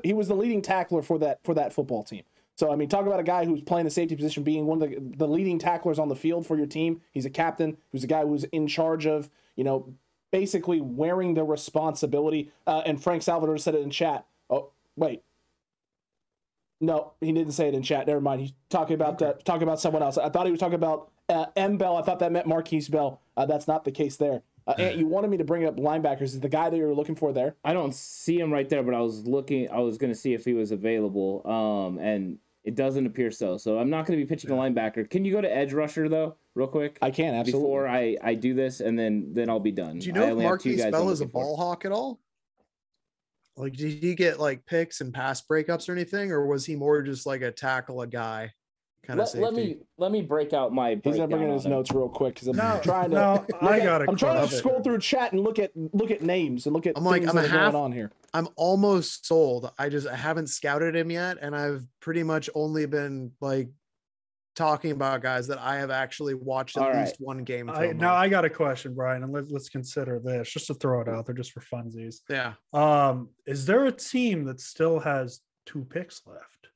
he was the leading tackler for that for that football team. So I mean, talk about a guy who's playing the safety position, being one of the, the leading tacklers on the field for your team. He's a captain. Who's a guy who's in charge of you know basically wearing the responsibility. Uh, and Frank Salvador said it in chat. Oh wait, no, he didn't say it in chat. Never mind. He's talking about uh, talking about someone else. I thought he was talking about uh, M Bell. I thought that meant Markquese Bell. Uh, that's not the case there. Uh, Ant, you wanted me to bring up linebackers. Is the guy that you were looking for there? I don't see him right there, but I was looking. I was going to see if he was available, um, and it doesn't appear so. So I'm not going to be pitching a linebacker. Can you go to edge rusher though, real quick? I can absolutely. Before I I do this, and then then I'll be done. Do you I know if only have two Markquese Bell is a looking for. ball hawk at all? Like, did he get like picks and pass breakups or anything, or was he more just like a tackle a guy kind of Let, safety? let me let me break out my. He's gonna bring in breakdown his him. notes real quick because I'm No, trying to. no, I at- got I'm trying to question. scroll through chat and look at look at names and look at I'm like, I'm a half- on here. I'm almost sold. I just I haven't scouted him yet, and I've pretty much only been like talking about guys that I have actually watched at All right. least one game. I, now. I got a question, Brian, and let, let's consider this just to throw it out there, just for funsies. yeah. Um, is there a team that still has two picks left?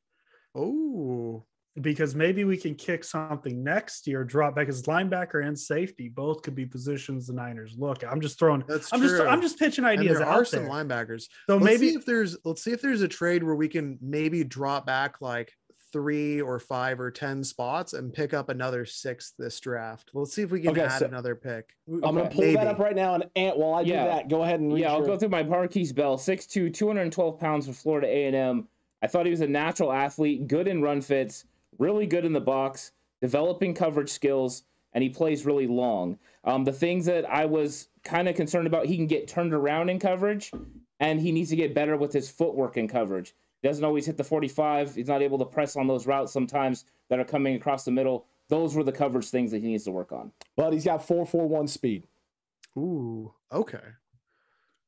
Oh, Because maybe we can kick something next year, drop back as linebacker and safety. Both could be positions the Niners look. I'm just throwing. that's I'm true. just. I'm just pitching and ideas there out are some there. linebackers. So let's maybe if there's let's see if there's a trade where we can maybe drop back like three or five or ten spots and pick up another six this draft. Let's see if we can Okay, add so- another pick. I'm gonna Okay. pull Maybe. that up right now. And Ant, while I do that, go ahead and Yeah, I'll your- go through my Markquese Bell, 6'2", 212 pounds for Florida A&M. I thought he was a natural athlete, good in run fits, really good in the box, developing coverage skills, and he plays really long. Um, the things that I was kind of concerned about, he can get turned around in coverage, and he needs to get better with his footwork in coverage. He doesn't always hit the 45. He's not able to press on those routes sometimes that are coming across the middle. Those were the coverage things that he needs to work on. But he's got 441 speed. Ooh, okay.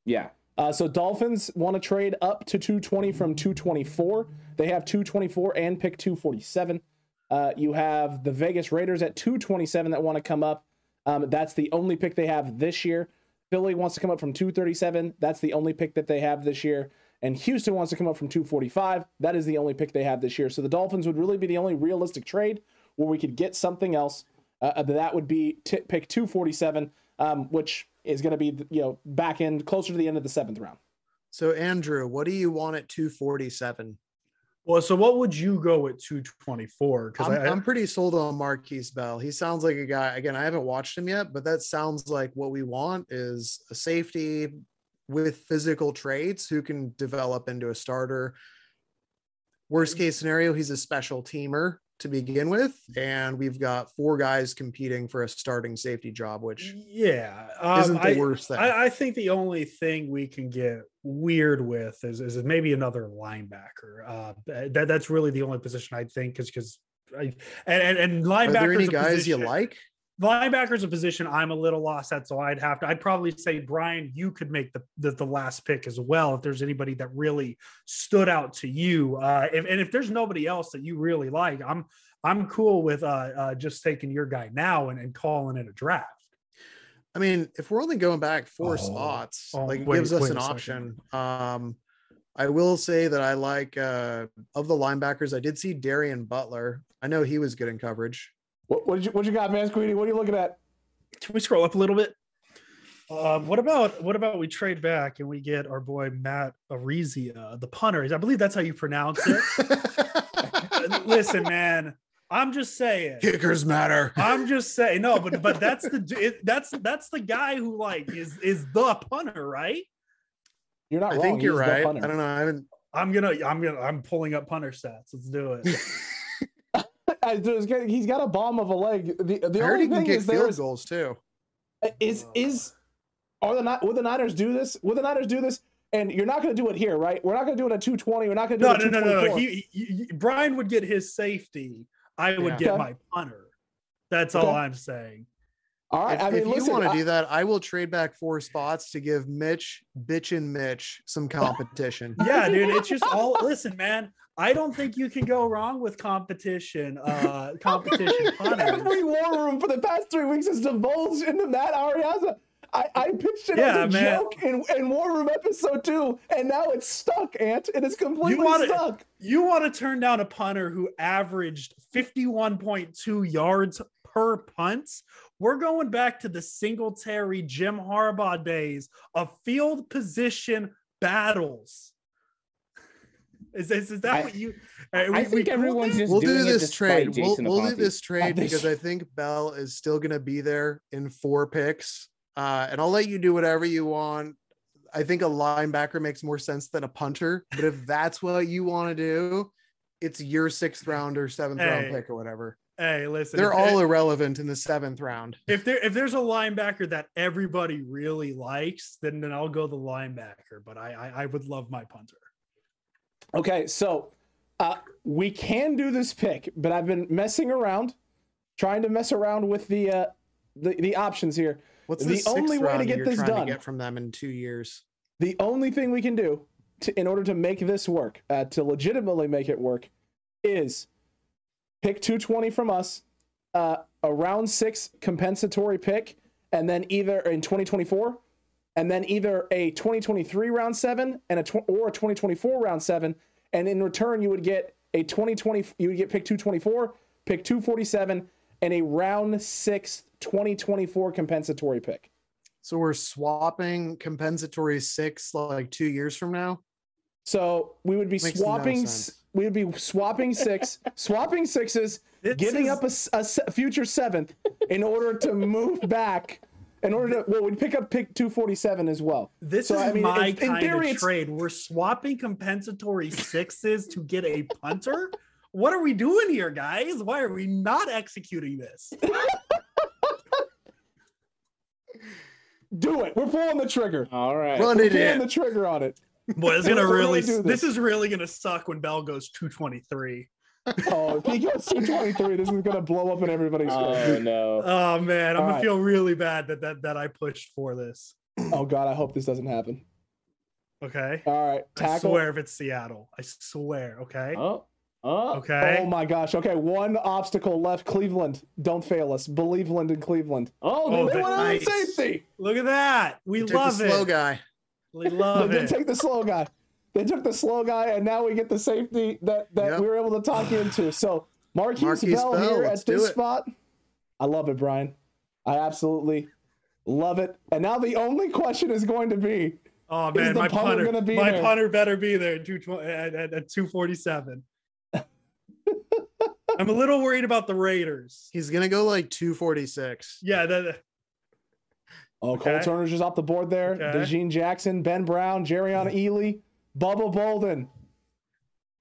Yeah. Uh, so Dolphins want to trade up to 220 from 224. They have 224 and pick 247. Uh, you have the Vegas Raiders at 227 that want to come up. Um, that's the only pick they have this year. Philly wants to come up from 237. That's the only pick that they have this year. And Houston wants to come up from 245. That is the only pick they have this year. So the Dolphins would really be the only realistic trade where we could get something else. Uh, that would be t- pick 247, um, which is going to be you know back end closer to the end of the seventh round. So Andrew, what do you want at 247? Well, so what would you go at 224? Because I'm, I'm, pretty sold on Markquese Bell. He sounds like a guy. Again, I haven't watched him yet, but that sounds like what we want is a safety with physical traits who can develop into a starter. Worst case scenario, he's a special teamer to begin with, and we've got four guys competing for a starting safety job, which yeah um, isn't the I, worst thing. I, I, think the only thing we can get weird with is, is maybe another linebacker. Uh, that that's really the only position I think is because and and, and linebackers. Are there any guys position, you like? Linebacker's a position I'm a little lost at, so I'd have to. I'd probably say Brian, you could make the the, the last pick as well if there's anybody that really stood out to you. Uh, if, and if there's nobody else that you really like, I'm I'm cool with uh, uh just taking your guy now and, and calling it a draft. I mean, if we're only going back four oh, spots, oh, like it gives us an option. Um, I will say that I like uh of the linebackers. I did see Darian Butler. I know he was good in coverage. What, what, you, what you got, man, Squeedy? What are you looking at? Can we scroll up a little bit? Um, what about what about we trade back and we get our boy Matt Araiza, the punter? I believe that's how you pronounce it. Listen, man, I'm just saying. Kickers matter. I'm just saying. No, but but that's the it, that's that's the guy who like is is the punter, right? You're not. I wrong. think you're right. I don't know. I haven't. I'm gonna. I'm gonna. I'm pulling up punter stats. Let's do it. he's got a bomb of a leg. The, the I only thing is field goals too. Is is are the not would the Niners do this? Would the Niners do this? And you're not going to do it here, right? We're not going to do it at 220. We're not going to do no, it. At no, no, no, no. He, he, Brian would get his safety. I would yeah. get okay. my punter. That's okay. all I'm saying. All right. If, I mean, if listen, you want to do that, I will trade back four spots to give Mitch, bitch, and Mitch some competition. yeah, dude. It's just all. listen, man. I don't think you can go wrong with competition. Uh, competition. Every war room for the past three weeks has divulged into Matt Araiza. I, I pitched it yeah, as a man. joke in, in War Room episode two, and now it's stuck, Ant. It is completely you wanna, stuck. You want to turn down a punter who averaged 51.2 yards per punt? We're going back to the Singletary Jim Harbaugh days of field position battles. Is, is, is that I, what you? Uh, we, I think we everyone's just we'll do this trade. We'll, we'll do this trade because I think Bell is still going to be there in four picks, uh, and I'll let you do whatever you want. I think a linebacker makes more sense than a punter, but if that's what you want to do, it's your sixth round or seventh hey, round pick or whatever. Hey, listen, they're all irrelevant in the seventh round. If there if there's a linebacker that everybody really likes, then then I'll go the linebacker. But I I, I would love my punter. Okay, so uh, we can do this pick, but I've been messing around, trying to mess around with the uh, the, the options here. What's the, the only way to get this done? To get from them in two years. The only thing we can do to, in order to make this work, uh, to legitimately make it work, is pick 220 from us, uh, a round six compensatory pick, and then either in 2024 and then either a 2023 round seven and a tw- or a 2024 round seven, and in return you would get a 2020 you would get pick 224, pick 247, and a round six 2024 compensatory pick. So we're swapping compensatory six like two years from now. So we would be Makes swapping. No we would be swapping six, swapping sixes, giving is... up a, a future seventh in order to move back in order to well, we'd pick up pick 247 as well. This So, is I mean, my in- in kind theory, of it's- trade. We're swapping compensatory sixes to get a punter. What are we doing here, guys? Why are we not executing this? Do it. We're pulling the trigger. All right. Run We're it pulling in. the trigger on it. Boy, it's gonna really. This. this. is really gonna suck when Bell goes 223. Oh, if he goes 223, this is gonna blow up in everybody's oh, face. Oh no. Oh man, I'm All gonna right. feel really bad that that that I pushed for this. Oh god, I hope this doesn't happen. Okay. All right, I tackle. swear if it's Seattle. I swear. Okay. Oh. Oh. Okay. Oh my gosh. Okay, one obstacle left. Cleveland. Don't fail us. Believeland in Cleveland. Oh. Oh, they They went- went on nice. safety. Look at that. We He took the love slow guy. We They love did it. take the slow guy. They took the slow guy, and now we get the safety that that Yep. we were able to talk into. So Markquese, Markquese Bell, Bell, here at this spot. I love it, Brian. I absolutely love it. And now the only question is going to be: Oh Is man, the my punter punter, gonna be my there? punter better be there at, 220 at, at, at 247. I'm a little worried about the Raiders. He's gonna go like 246. Yeah, that, Oh, Cole Turner's just off the board there. Okay. DeJean Jackson, Ben Brown, Jerrion Ealy, Bubba Bolden,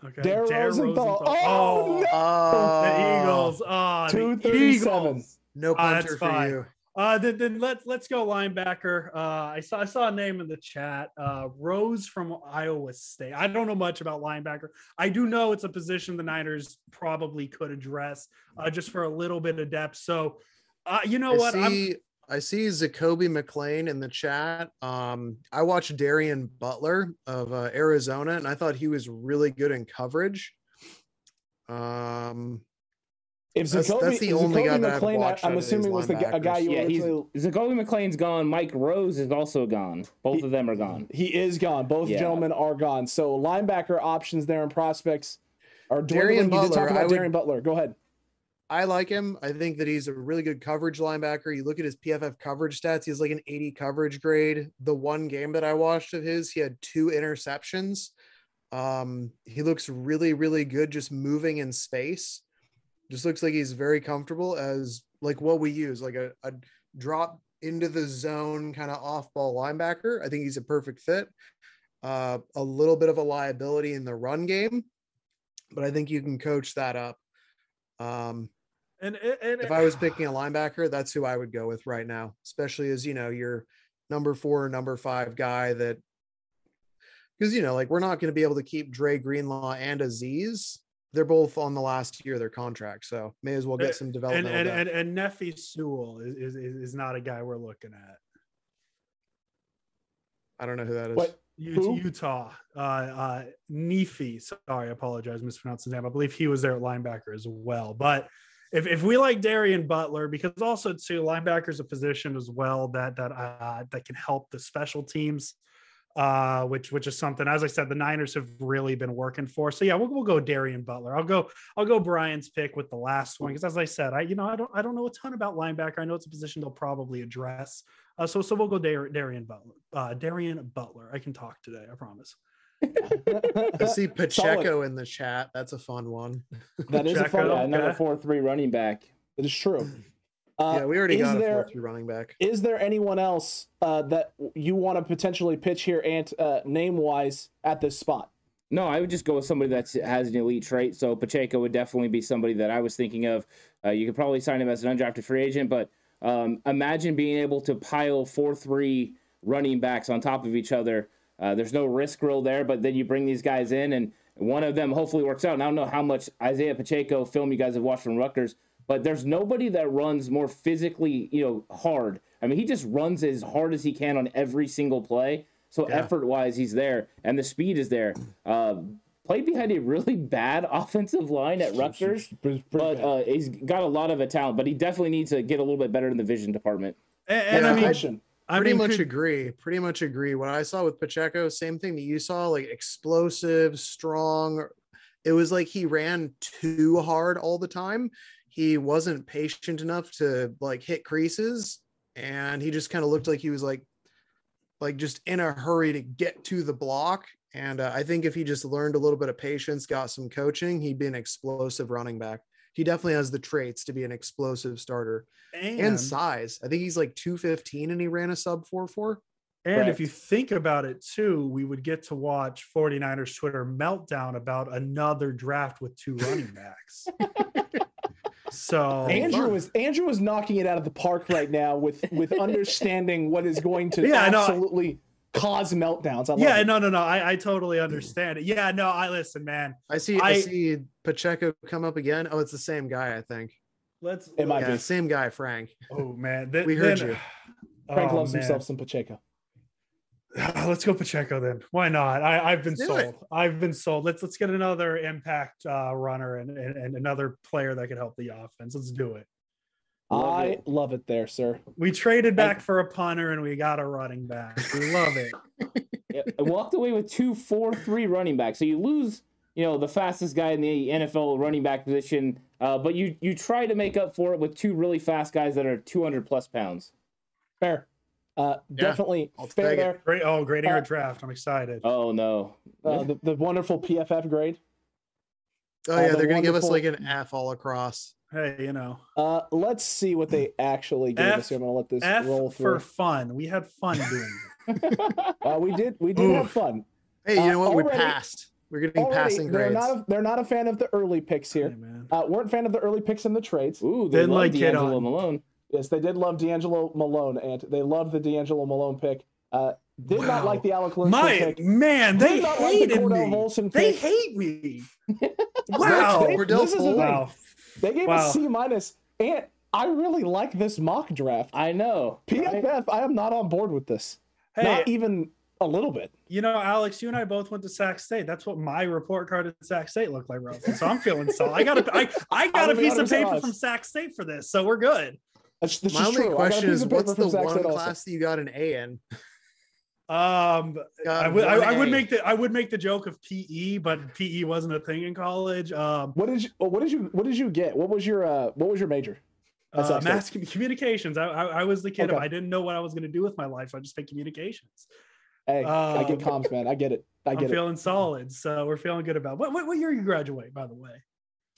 okay. Dare Dare Rosenthal. Rosenthal. Oh, no! Oh, the Eagles. Oh, the 237. Eagles. No Ah, that's punter for fine. you. Uh, then, then let's let's go linebacker. Uh, I saw I saw a name in the chat. Uh, Rose from Iowa State. I don't know much about linebacker. I do know it's a position the Niners probably could address uh, just for a little bit of depth. So, uh, you know I what? I'm- see. I see Zakoby McClain in the chat. Um, I watched Darian Butler of uh, Arizona, and I thought he was really good in coverage. Um, If That's- Zakoby, that's the only guy that I've McClain, I- watched out I'm assuming was the g- a guy you Yeah, he's originally. Zakoby McClain's gone. Mike Rose is also gone. Both He- of them are gone. He is gone. Both Yeah. gentlemen are gone. So linebacker options there and prospects are Darian dwindling. You did talk about I would- Darian Butler. Go ahead. I like him. I think that he's a really good coverage linebacker. You look at his PFF coverage stats; he has like an 80 coverage grade. The one game that I watched of his, he had two interceptions. Um, he looks really, really good just moving in space. Just looks like he's very comfortable as like what we use, like a, a drop into the zone kind of off ball linebacker. I think he's a perfect fit. Uh, a little bit of a liability in the run game, but I think you can coach that up. Um, and, and, if I was picking a linebacker, that's who I would go with right now, especially as you know your number four, or number five guy that because you know, like we're not going to be able to keep Dre Greenlaw and Azeez. They're both on the last year of their contract, so may as well get some development. and, and and Nephi Sewell is, is is is not a guy we're looking at. I don't know who that is. What? U- Who? Utah, uh, uh, Nephi. Sorry, I apologize, mispronounced his name. I believe he was there at linebacker as well. But if, if we like Darian Butler, because also too linebacker is a position as well that that uh, that can help the special teams, uh, which which is something as I said the Niners have really been working for. So yeah, we'll, we'll go Darian Butler. I'll go I'll go Brian's pick with the last one because as I said, I you know I don't I don't know a ton about linebacker. I know it's a position they'll probably address. Uh, so so we'll go Dar- Darian Butler. Uh, Darian Butler. I can talk today. I promise. I see Pacheco in the chat. That's a fun one. That is a fun it Yeah, out. one. another Okay. four three running back. That is true. Uh, yeah, we already is got a there- four through running back. Is there anyone else uh, that you want to potentially pitch here, and uh, name wise, at this spot? No, I would just go with somebody that has an elite trait. So Pacheco would definitely be somebody that I was thinking of. Uh, you could probably sign him as an undrafted free agent, but um, imagine being able to pile four three running backs on top of each other. Uh, there's no risk roll there, but then you bring these guys in, and one of them hopefully works out. And I don't know how much Isaiah Pacheco film you guys have watched from Rutgers, but there's nobody that runs more physically, you know, hard. I mean, he just runs as hard as he can on every single play. So Yeah. effort wise, he's there, and the speed is there. Uh, played behind a really bad offensive line at Rutgers, Pretty- pretty but uh, he's got a lot of a talent. But he definitely needs to get a little bit better in the vision department. And, and Yeah, I Good mean, question. I pretty mean, much could- agree. Pretty much agree. What I saw with Pacheco, same thing that you saw, like explosive, strong. It was like he ran too hard all the time. He wasn't patient enough to like hit creases, and he just kind of looked like he was like, like just in a hurry to get to the block. And uh, I think if he just learned a little bit of patience, got some coaching, he'd be an explosive running back. He definitely has the traits to be an explosive starter And, and size. I think he's like 215 and he ran a sub 4 4. and Correct. if you think about it too, we would get to watch 49ers Twitter meltdown about another draft with two running backs. so Andrew fun. was Andrew was knocking it out of the park right now with with understanding what is going to Yeah, I know. absolutely cause meltdowns. I love yeah, it. no, no, no. I, I totally understand it. Yeah, no, I listen, man. I see I, I- see Pacheco come up again. Oh, it's the same guy, I think. Let's. It might Yeah, be. same guy, Frank. Oh man, Th- We heard then- you. Frank Oh, loves man. himself some Pacheco. Let's go Pacheco then. Why not? I, I've been sold. it. I've been sold. Let's let's get another impact uh, runner and, and and another player that could help the offense. Let's do it. Love I it. love it there, sir. We traded back for a punter and we got a running back. We love it. Yeah, I walked away with two, four, three running backs. So you lose, you know, the fastest guy in the NFL running back position, uh, but you you try to make up for it with two really fast guys that are 200 plus pounds. Fair. Uh, Yeah, definitely I'll fair there. Great. Oh, grading Uh, our draft. I'm excited. Oh no, Uh, the, the wonderful PFF grade. Oh Uh, yeah, the they're gonna give us like an F all across. Hey, you know, Uh, let's see what they actually gave F- us. here. I'm gonna let this F roll for fun. We had fun doing it. Uh, we did we did have fun. Hey, you Uh, know what? we already- passed. We're getting Already, passing they're grades. not a, they're not a fan of the early picks Hey, here. man. Uh, weren't a fan of the early picks in the trades. ooh, they Didn't love like D'Angelo on. Malone. Yes, they did love D'Angelo Malone, and they loved the D'Angelo Malone pick. Uh, did not like the Alec Lindstrom My pick. man, Did they not like the Cordell me. Volson They hate me. Wow. wow. They- Cordell this is the Full? thing. Wow. They gave Wow. us C minus, and I really like this mock draft. I know. right? PFF, I am not on board with this. Hey, Not even a little bit. you know, Alex, you and I both went to Sac State. That's what my report card at Sac State looked like, roughly. So I'm feeling so. I got a, I, I got a I'm gonna be piece of paper honest. from Sac State for this, so we're good. That's, this My is only true. I got a question is, what's the one State also. class that you got an A in? Um, I would, I, I would make the, I would make the joke of PE, but PE wasn't a thing in college. Um, What did you? What did you? What did you get? What was your? Uh, what was your major? Uh, mass commu- communications. I, I, I was the kid. Okay. I didn't know what I was going to do with my life. So I just picked communications. Hey, I get Um, comms, man. I get it. I I'm get it. feeling solid, so we're feeling good about. What, what what year you graduate, by the way?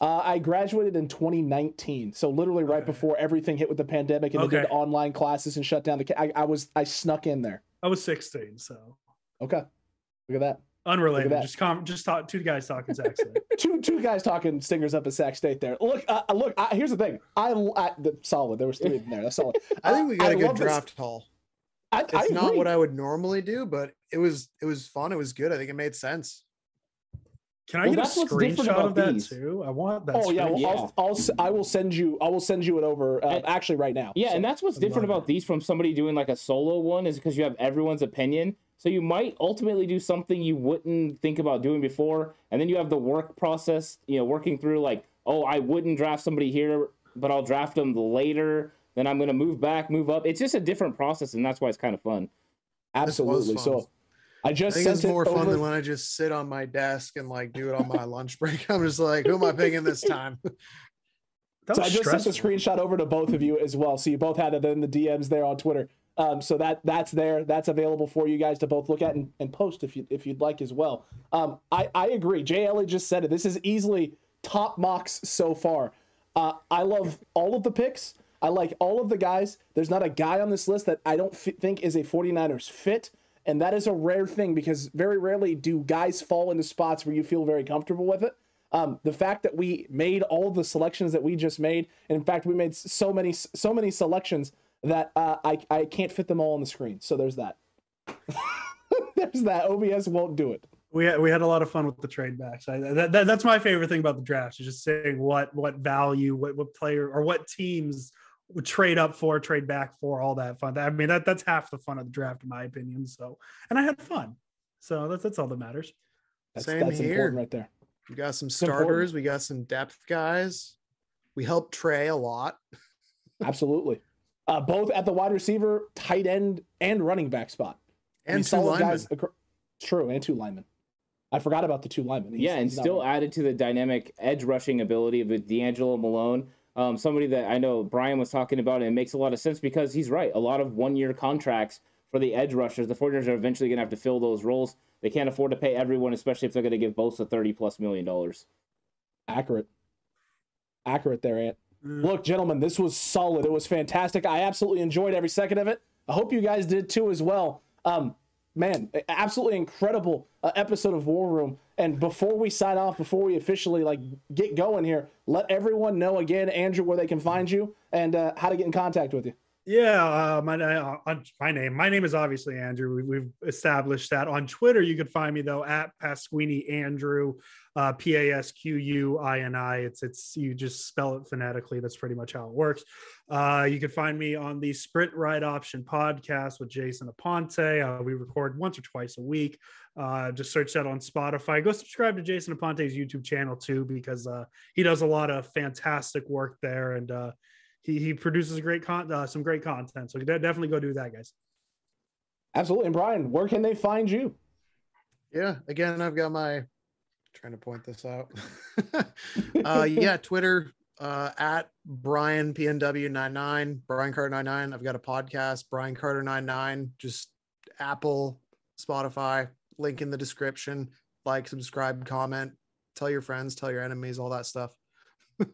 Uh, I graduated in 2019, so literally right Okay. before everything hit with the pandemic and they did online classes and shut down the. I, I was I snuck in there. I was 16, so Okay, look at that. unrelated. that. Just com- just talk, two guys talking Sac State. Two two guys talking stingers up at Sac State there. Look, uh, look. I, here's the thing. I, I the, solid. There was three in there. That's solid. I think we got Uh, a good love this. draft haul. I, It's I not agree. what I would normally do, but it was it was fun. It was good. I think it made sense. Can I Well, get a what's screenshot about of that these. too? I want that. Oh yeah, screenshot. well, I'll, I'll s- I will send you. I will send you it over. Uh, And- actually, right now. Yeah, So- and that's what's I different about it. these from somebody doing like a solo one is because you have everyone's opinion. So you might ultimately do something you wouldn't think about doing before, and then you have the work process. You know, working through like, oh, I wouldn't draft somebody here, but I'll draft them later. Then I'm gonna move back, move up. It's just a different process, and that's why it's kind of fun. Absolutely. fun. So I just I just think sent it's it more fun over- than when I just sit on my desk and like do it on my lunch break. I'm just like, who am I picking this time? That so I was just sent a screenshot over to both of you as well. So you both had it in the DMs there on Twitter. Um, so that that's there. That's available for you guys to both look at and, and post if you if you'd like as well. Um, I I agree. Jay Ellie just said it. This is easily top mocks so far. Uh, I love all of the picks. I like all of the guys. There's not a guy on this list that I don't f- think is a 49ers fit. And that is a rare thing because very rarely do guys fall into spots where you feel very comfortable with it. Um, the fact that we made all the selections that we just made, and in fact, we made so many so many selections that uh, I I can't fit them all on the screen. So there's that. there's that. OBS won't do it. we had, we had a lot of fun with the trade backs. I, that, that, that's my favorite thing about the draft is just saying what what value, what what player or what teams would trade up for, trade back for, all that fun. I mean that that's half the fun of the draft, in my opinion. So, and I had fun. So that's that's all that matters. That's, Same that's here. important right there. We got some starters. We got some depth guys. We helped Trey a lot. Absolutely. Uh, both at the wide receiver, tight end, and running back spot. I mean, And two solid linemen. guys acro- True, and two linemen. I forgot about the two linemen. He's- yeah, and still right. added to the dynamic edge rushing ability with D'Angelo Malone. Um, somebody that I know Brian was talking about, and it makes a lot of sense because he's right. A lot of one year contracts for the edge rushers. The 49ers are eventually going to have to fill those roles. They can't afford to pay everyone, especially if they're going to give Bosa 30 plus million dollars. accurate. Accurate there, Ant. Look, gentlemen, this was solid. It was fantastic. I absolutely enjoyed every second of it. I hope you guys did too as well. Um, man, absolutely incredible uh, episode of War Room. And before we sign off, before we officially like get going here, let everyone know again, Andrew, where they can find you and uh, how to get in contact with you. Yeah, uh, my uh, my name. My name is obviously Andrew. We, have established that on Twitter. You can find me though at Pasquini Andrew, uh, P A S Q U I N I. It's it's you just spell it phonetically. That's pretty much how it works. Uh, you can find me on the Sprint Ride Option podcast with Jason Aponte. Uh, we record once or twice a week. Uh, just search that on Spotify. Go subscribe to Jason Aponte's YouTube channel too because uh, he does a lot of fantastic work there and uh, he he produces great con uh, some great content. So definitely go do that, guys. Absolutely. And Brian, where can they find you? Yeah, again, I've got my trying to point this out. uh, yeah, Twitter uh, at Brian PNW99, Brian Carter 99. I've got a podcast, Brian Carter 99, just Apple, Spotify, link in the description. Like, subscribe, comment, tell your friends, tell your enemies, all that stuff.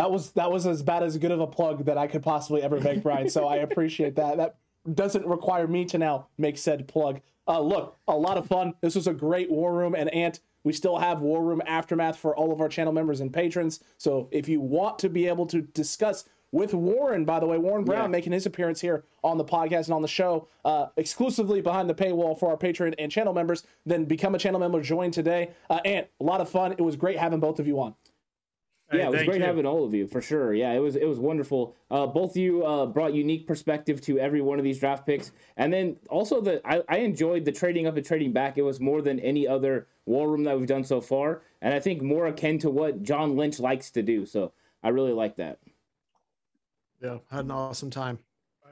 That was that was as bad as good of a plug that I could possibly ever make, Brian. So I appreciate that. That doesn't require me to now make said plug. Uh, look, a lot of fun. This was a great war room, and Ant. We still have War Room Aftermath for all of our channel members and patrons. So if you want to be able to discuss with Warren, by the way, Warren Brown yeah. making his appearance here on the podcast and on the show, uh, exclusively behind the paywall for our patron and channel members, then become a channel member, join today. Uh, and a lot of fun. It was great having both of you on. Yeah, it was great you. having all of you for sure. Yeah, it was it was wonderful. Uh, both of you uh, brought unique perspective to every one of these draft picks, and then also the I, I enjoyed the trading up and trading back. It was more than any other war room that we've done so far, and I think more akin to what John Lynch likes to do. So I really like that. Yeah, had an awesome time.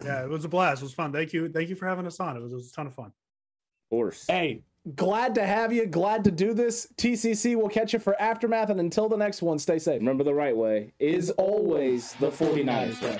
Yeah, it was a blast. It was fun. Thank you, thank you for having us on. It was, it was a ton of fun. Of course. Hey, glad to have you. Glad to do this. TCC will catch you for Aftermath. And until the next one, stay safe. Remember the right way is always the 49ers way.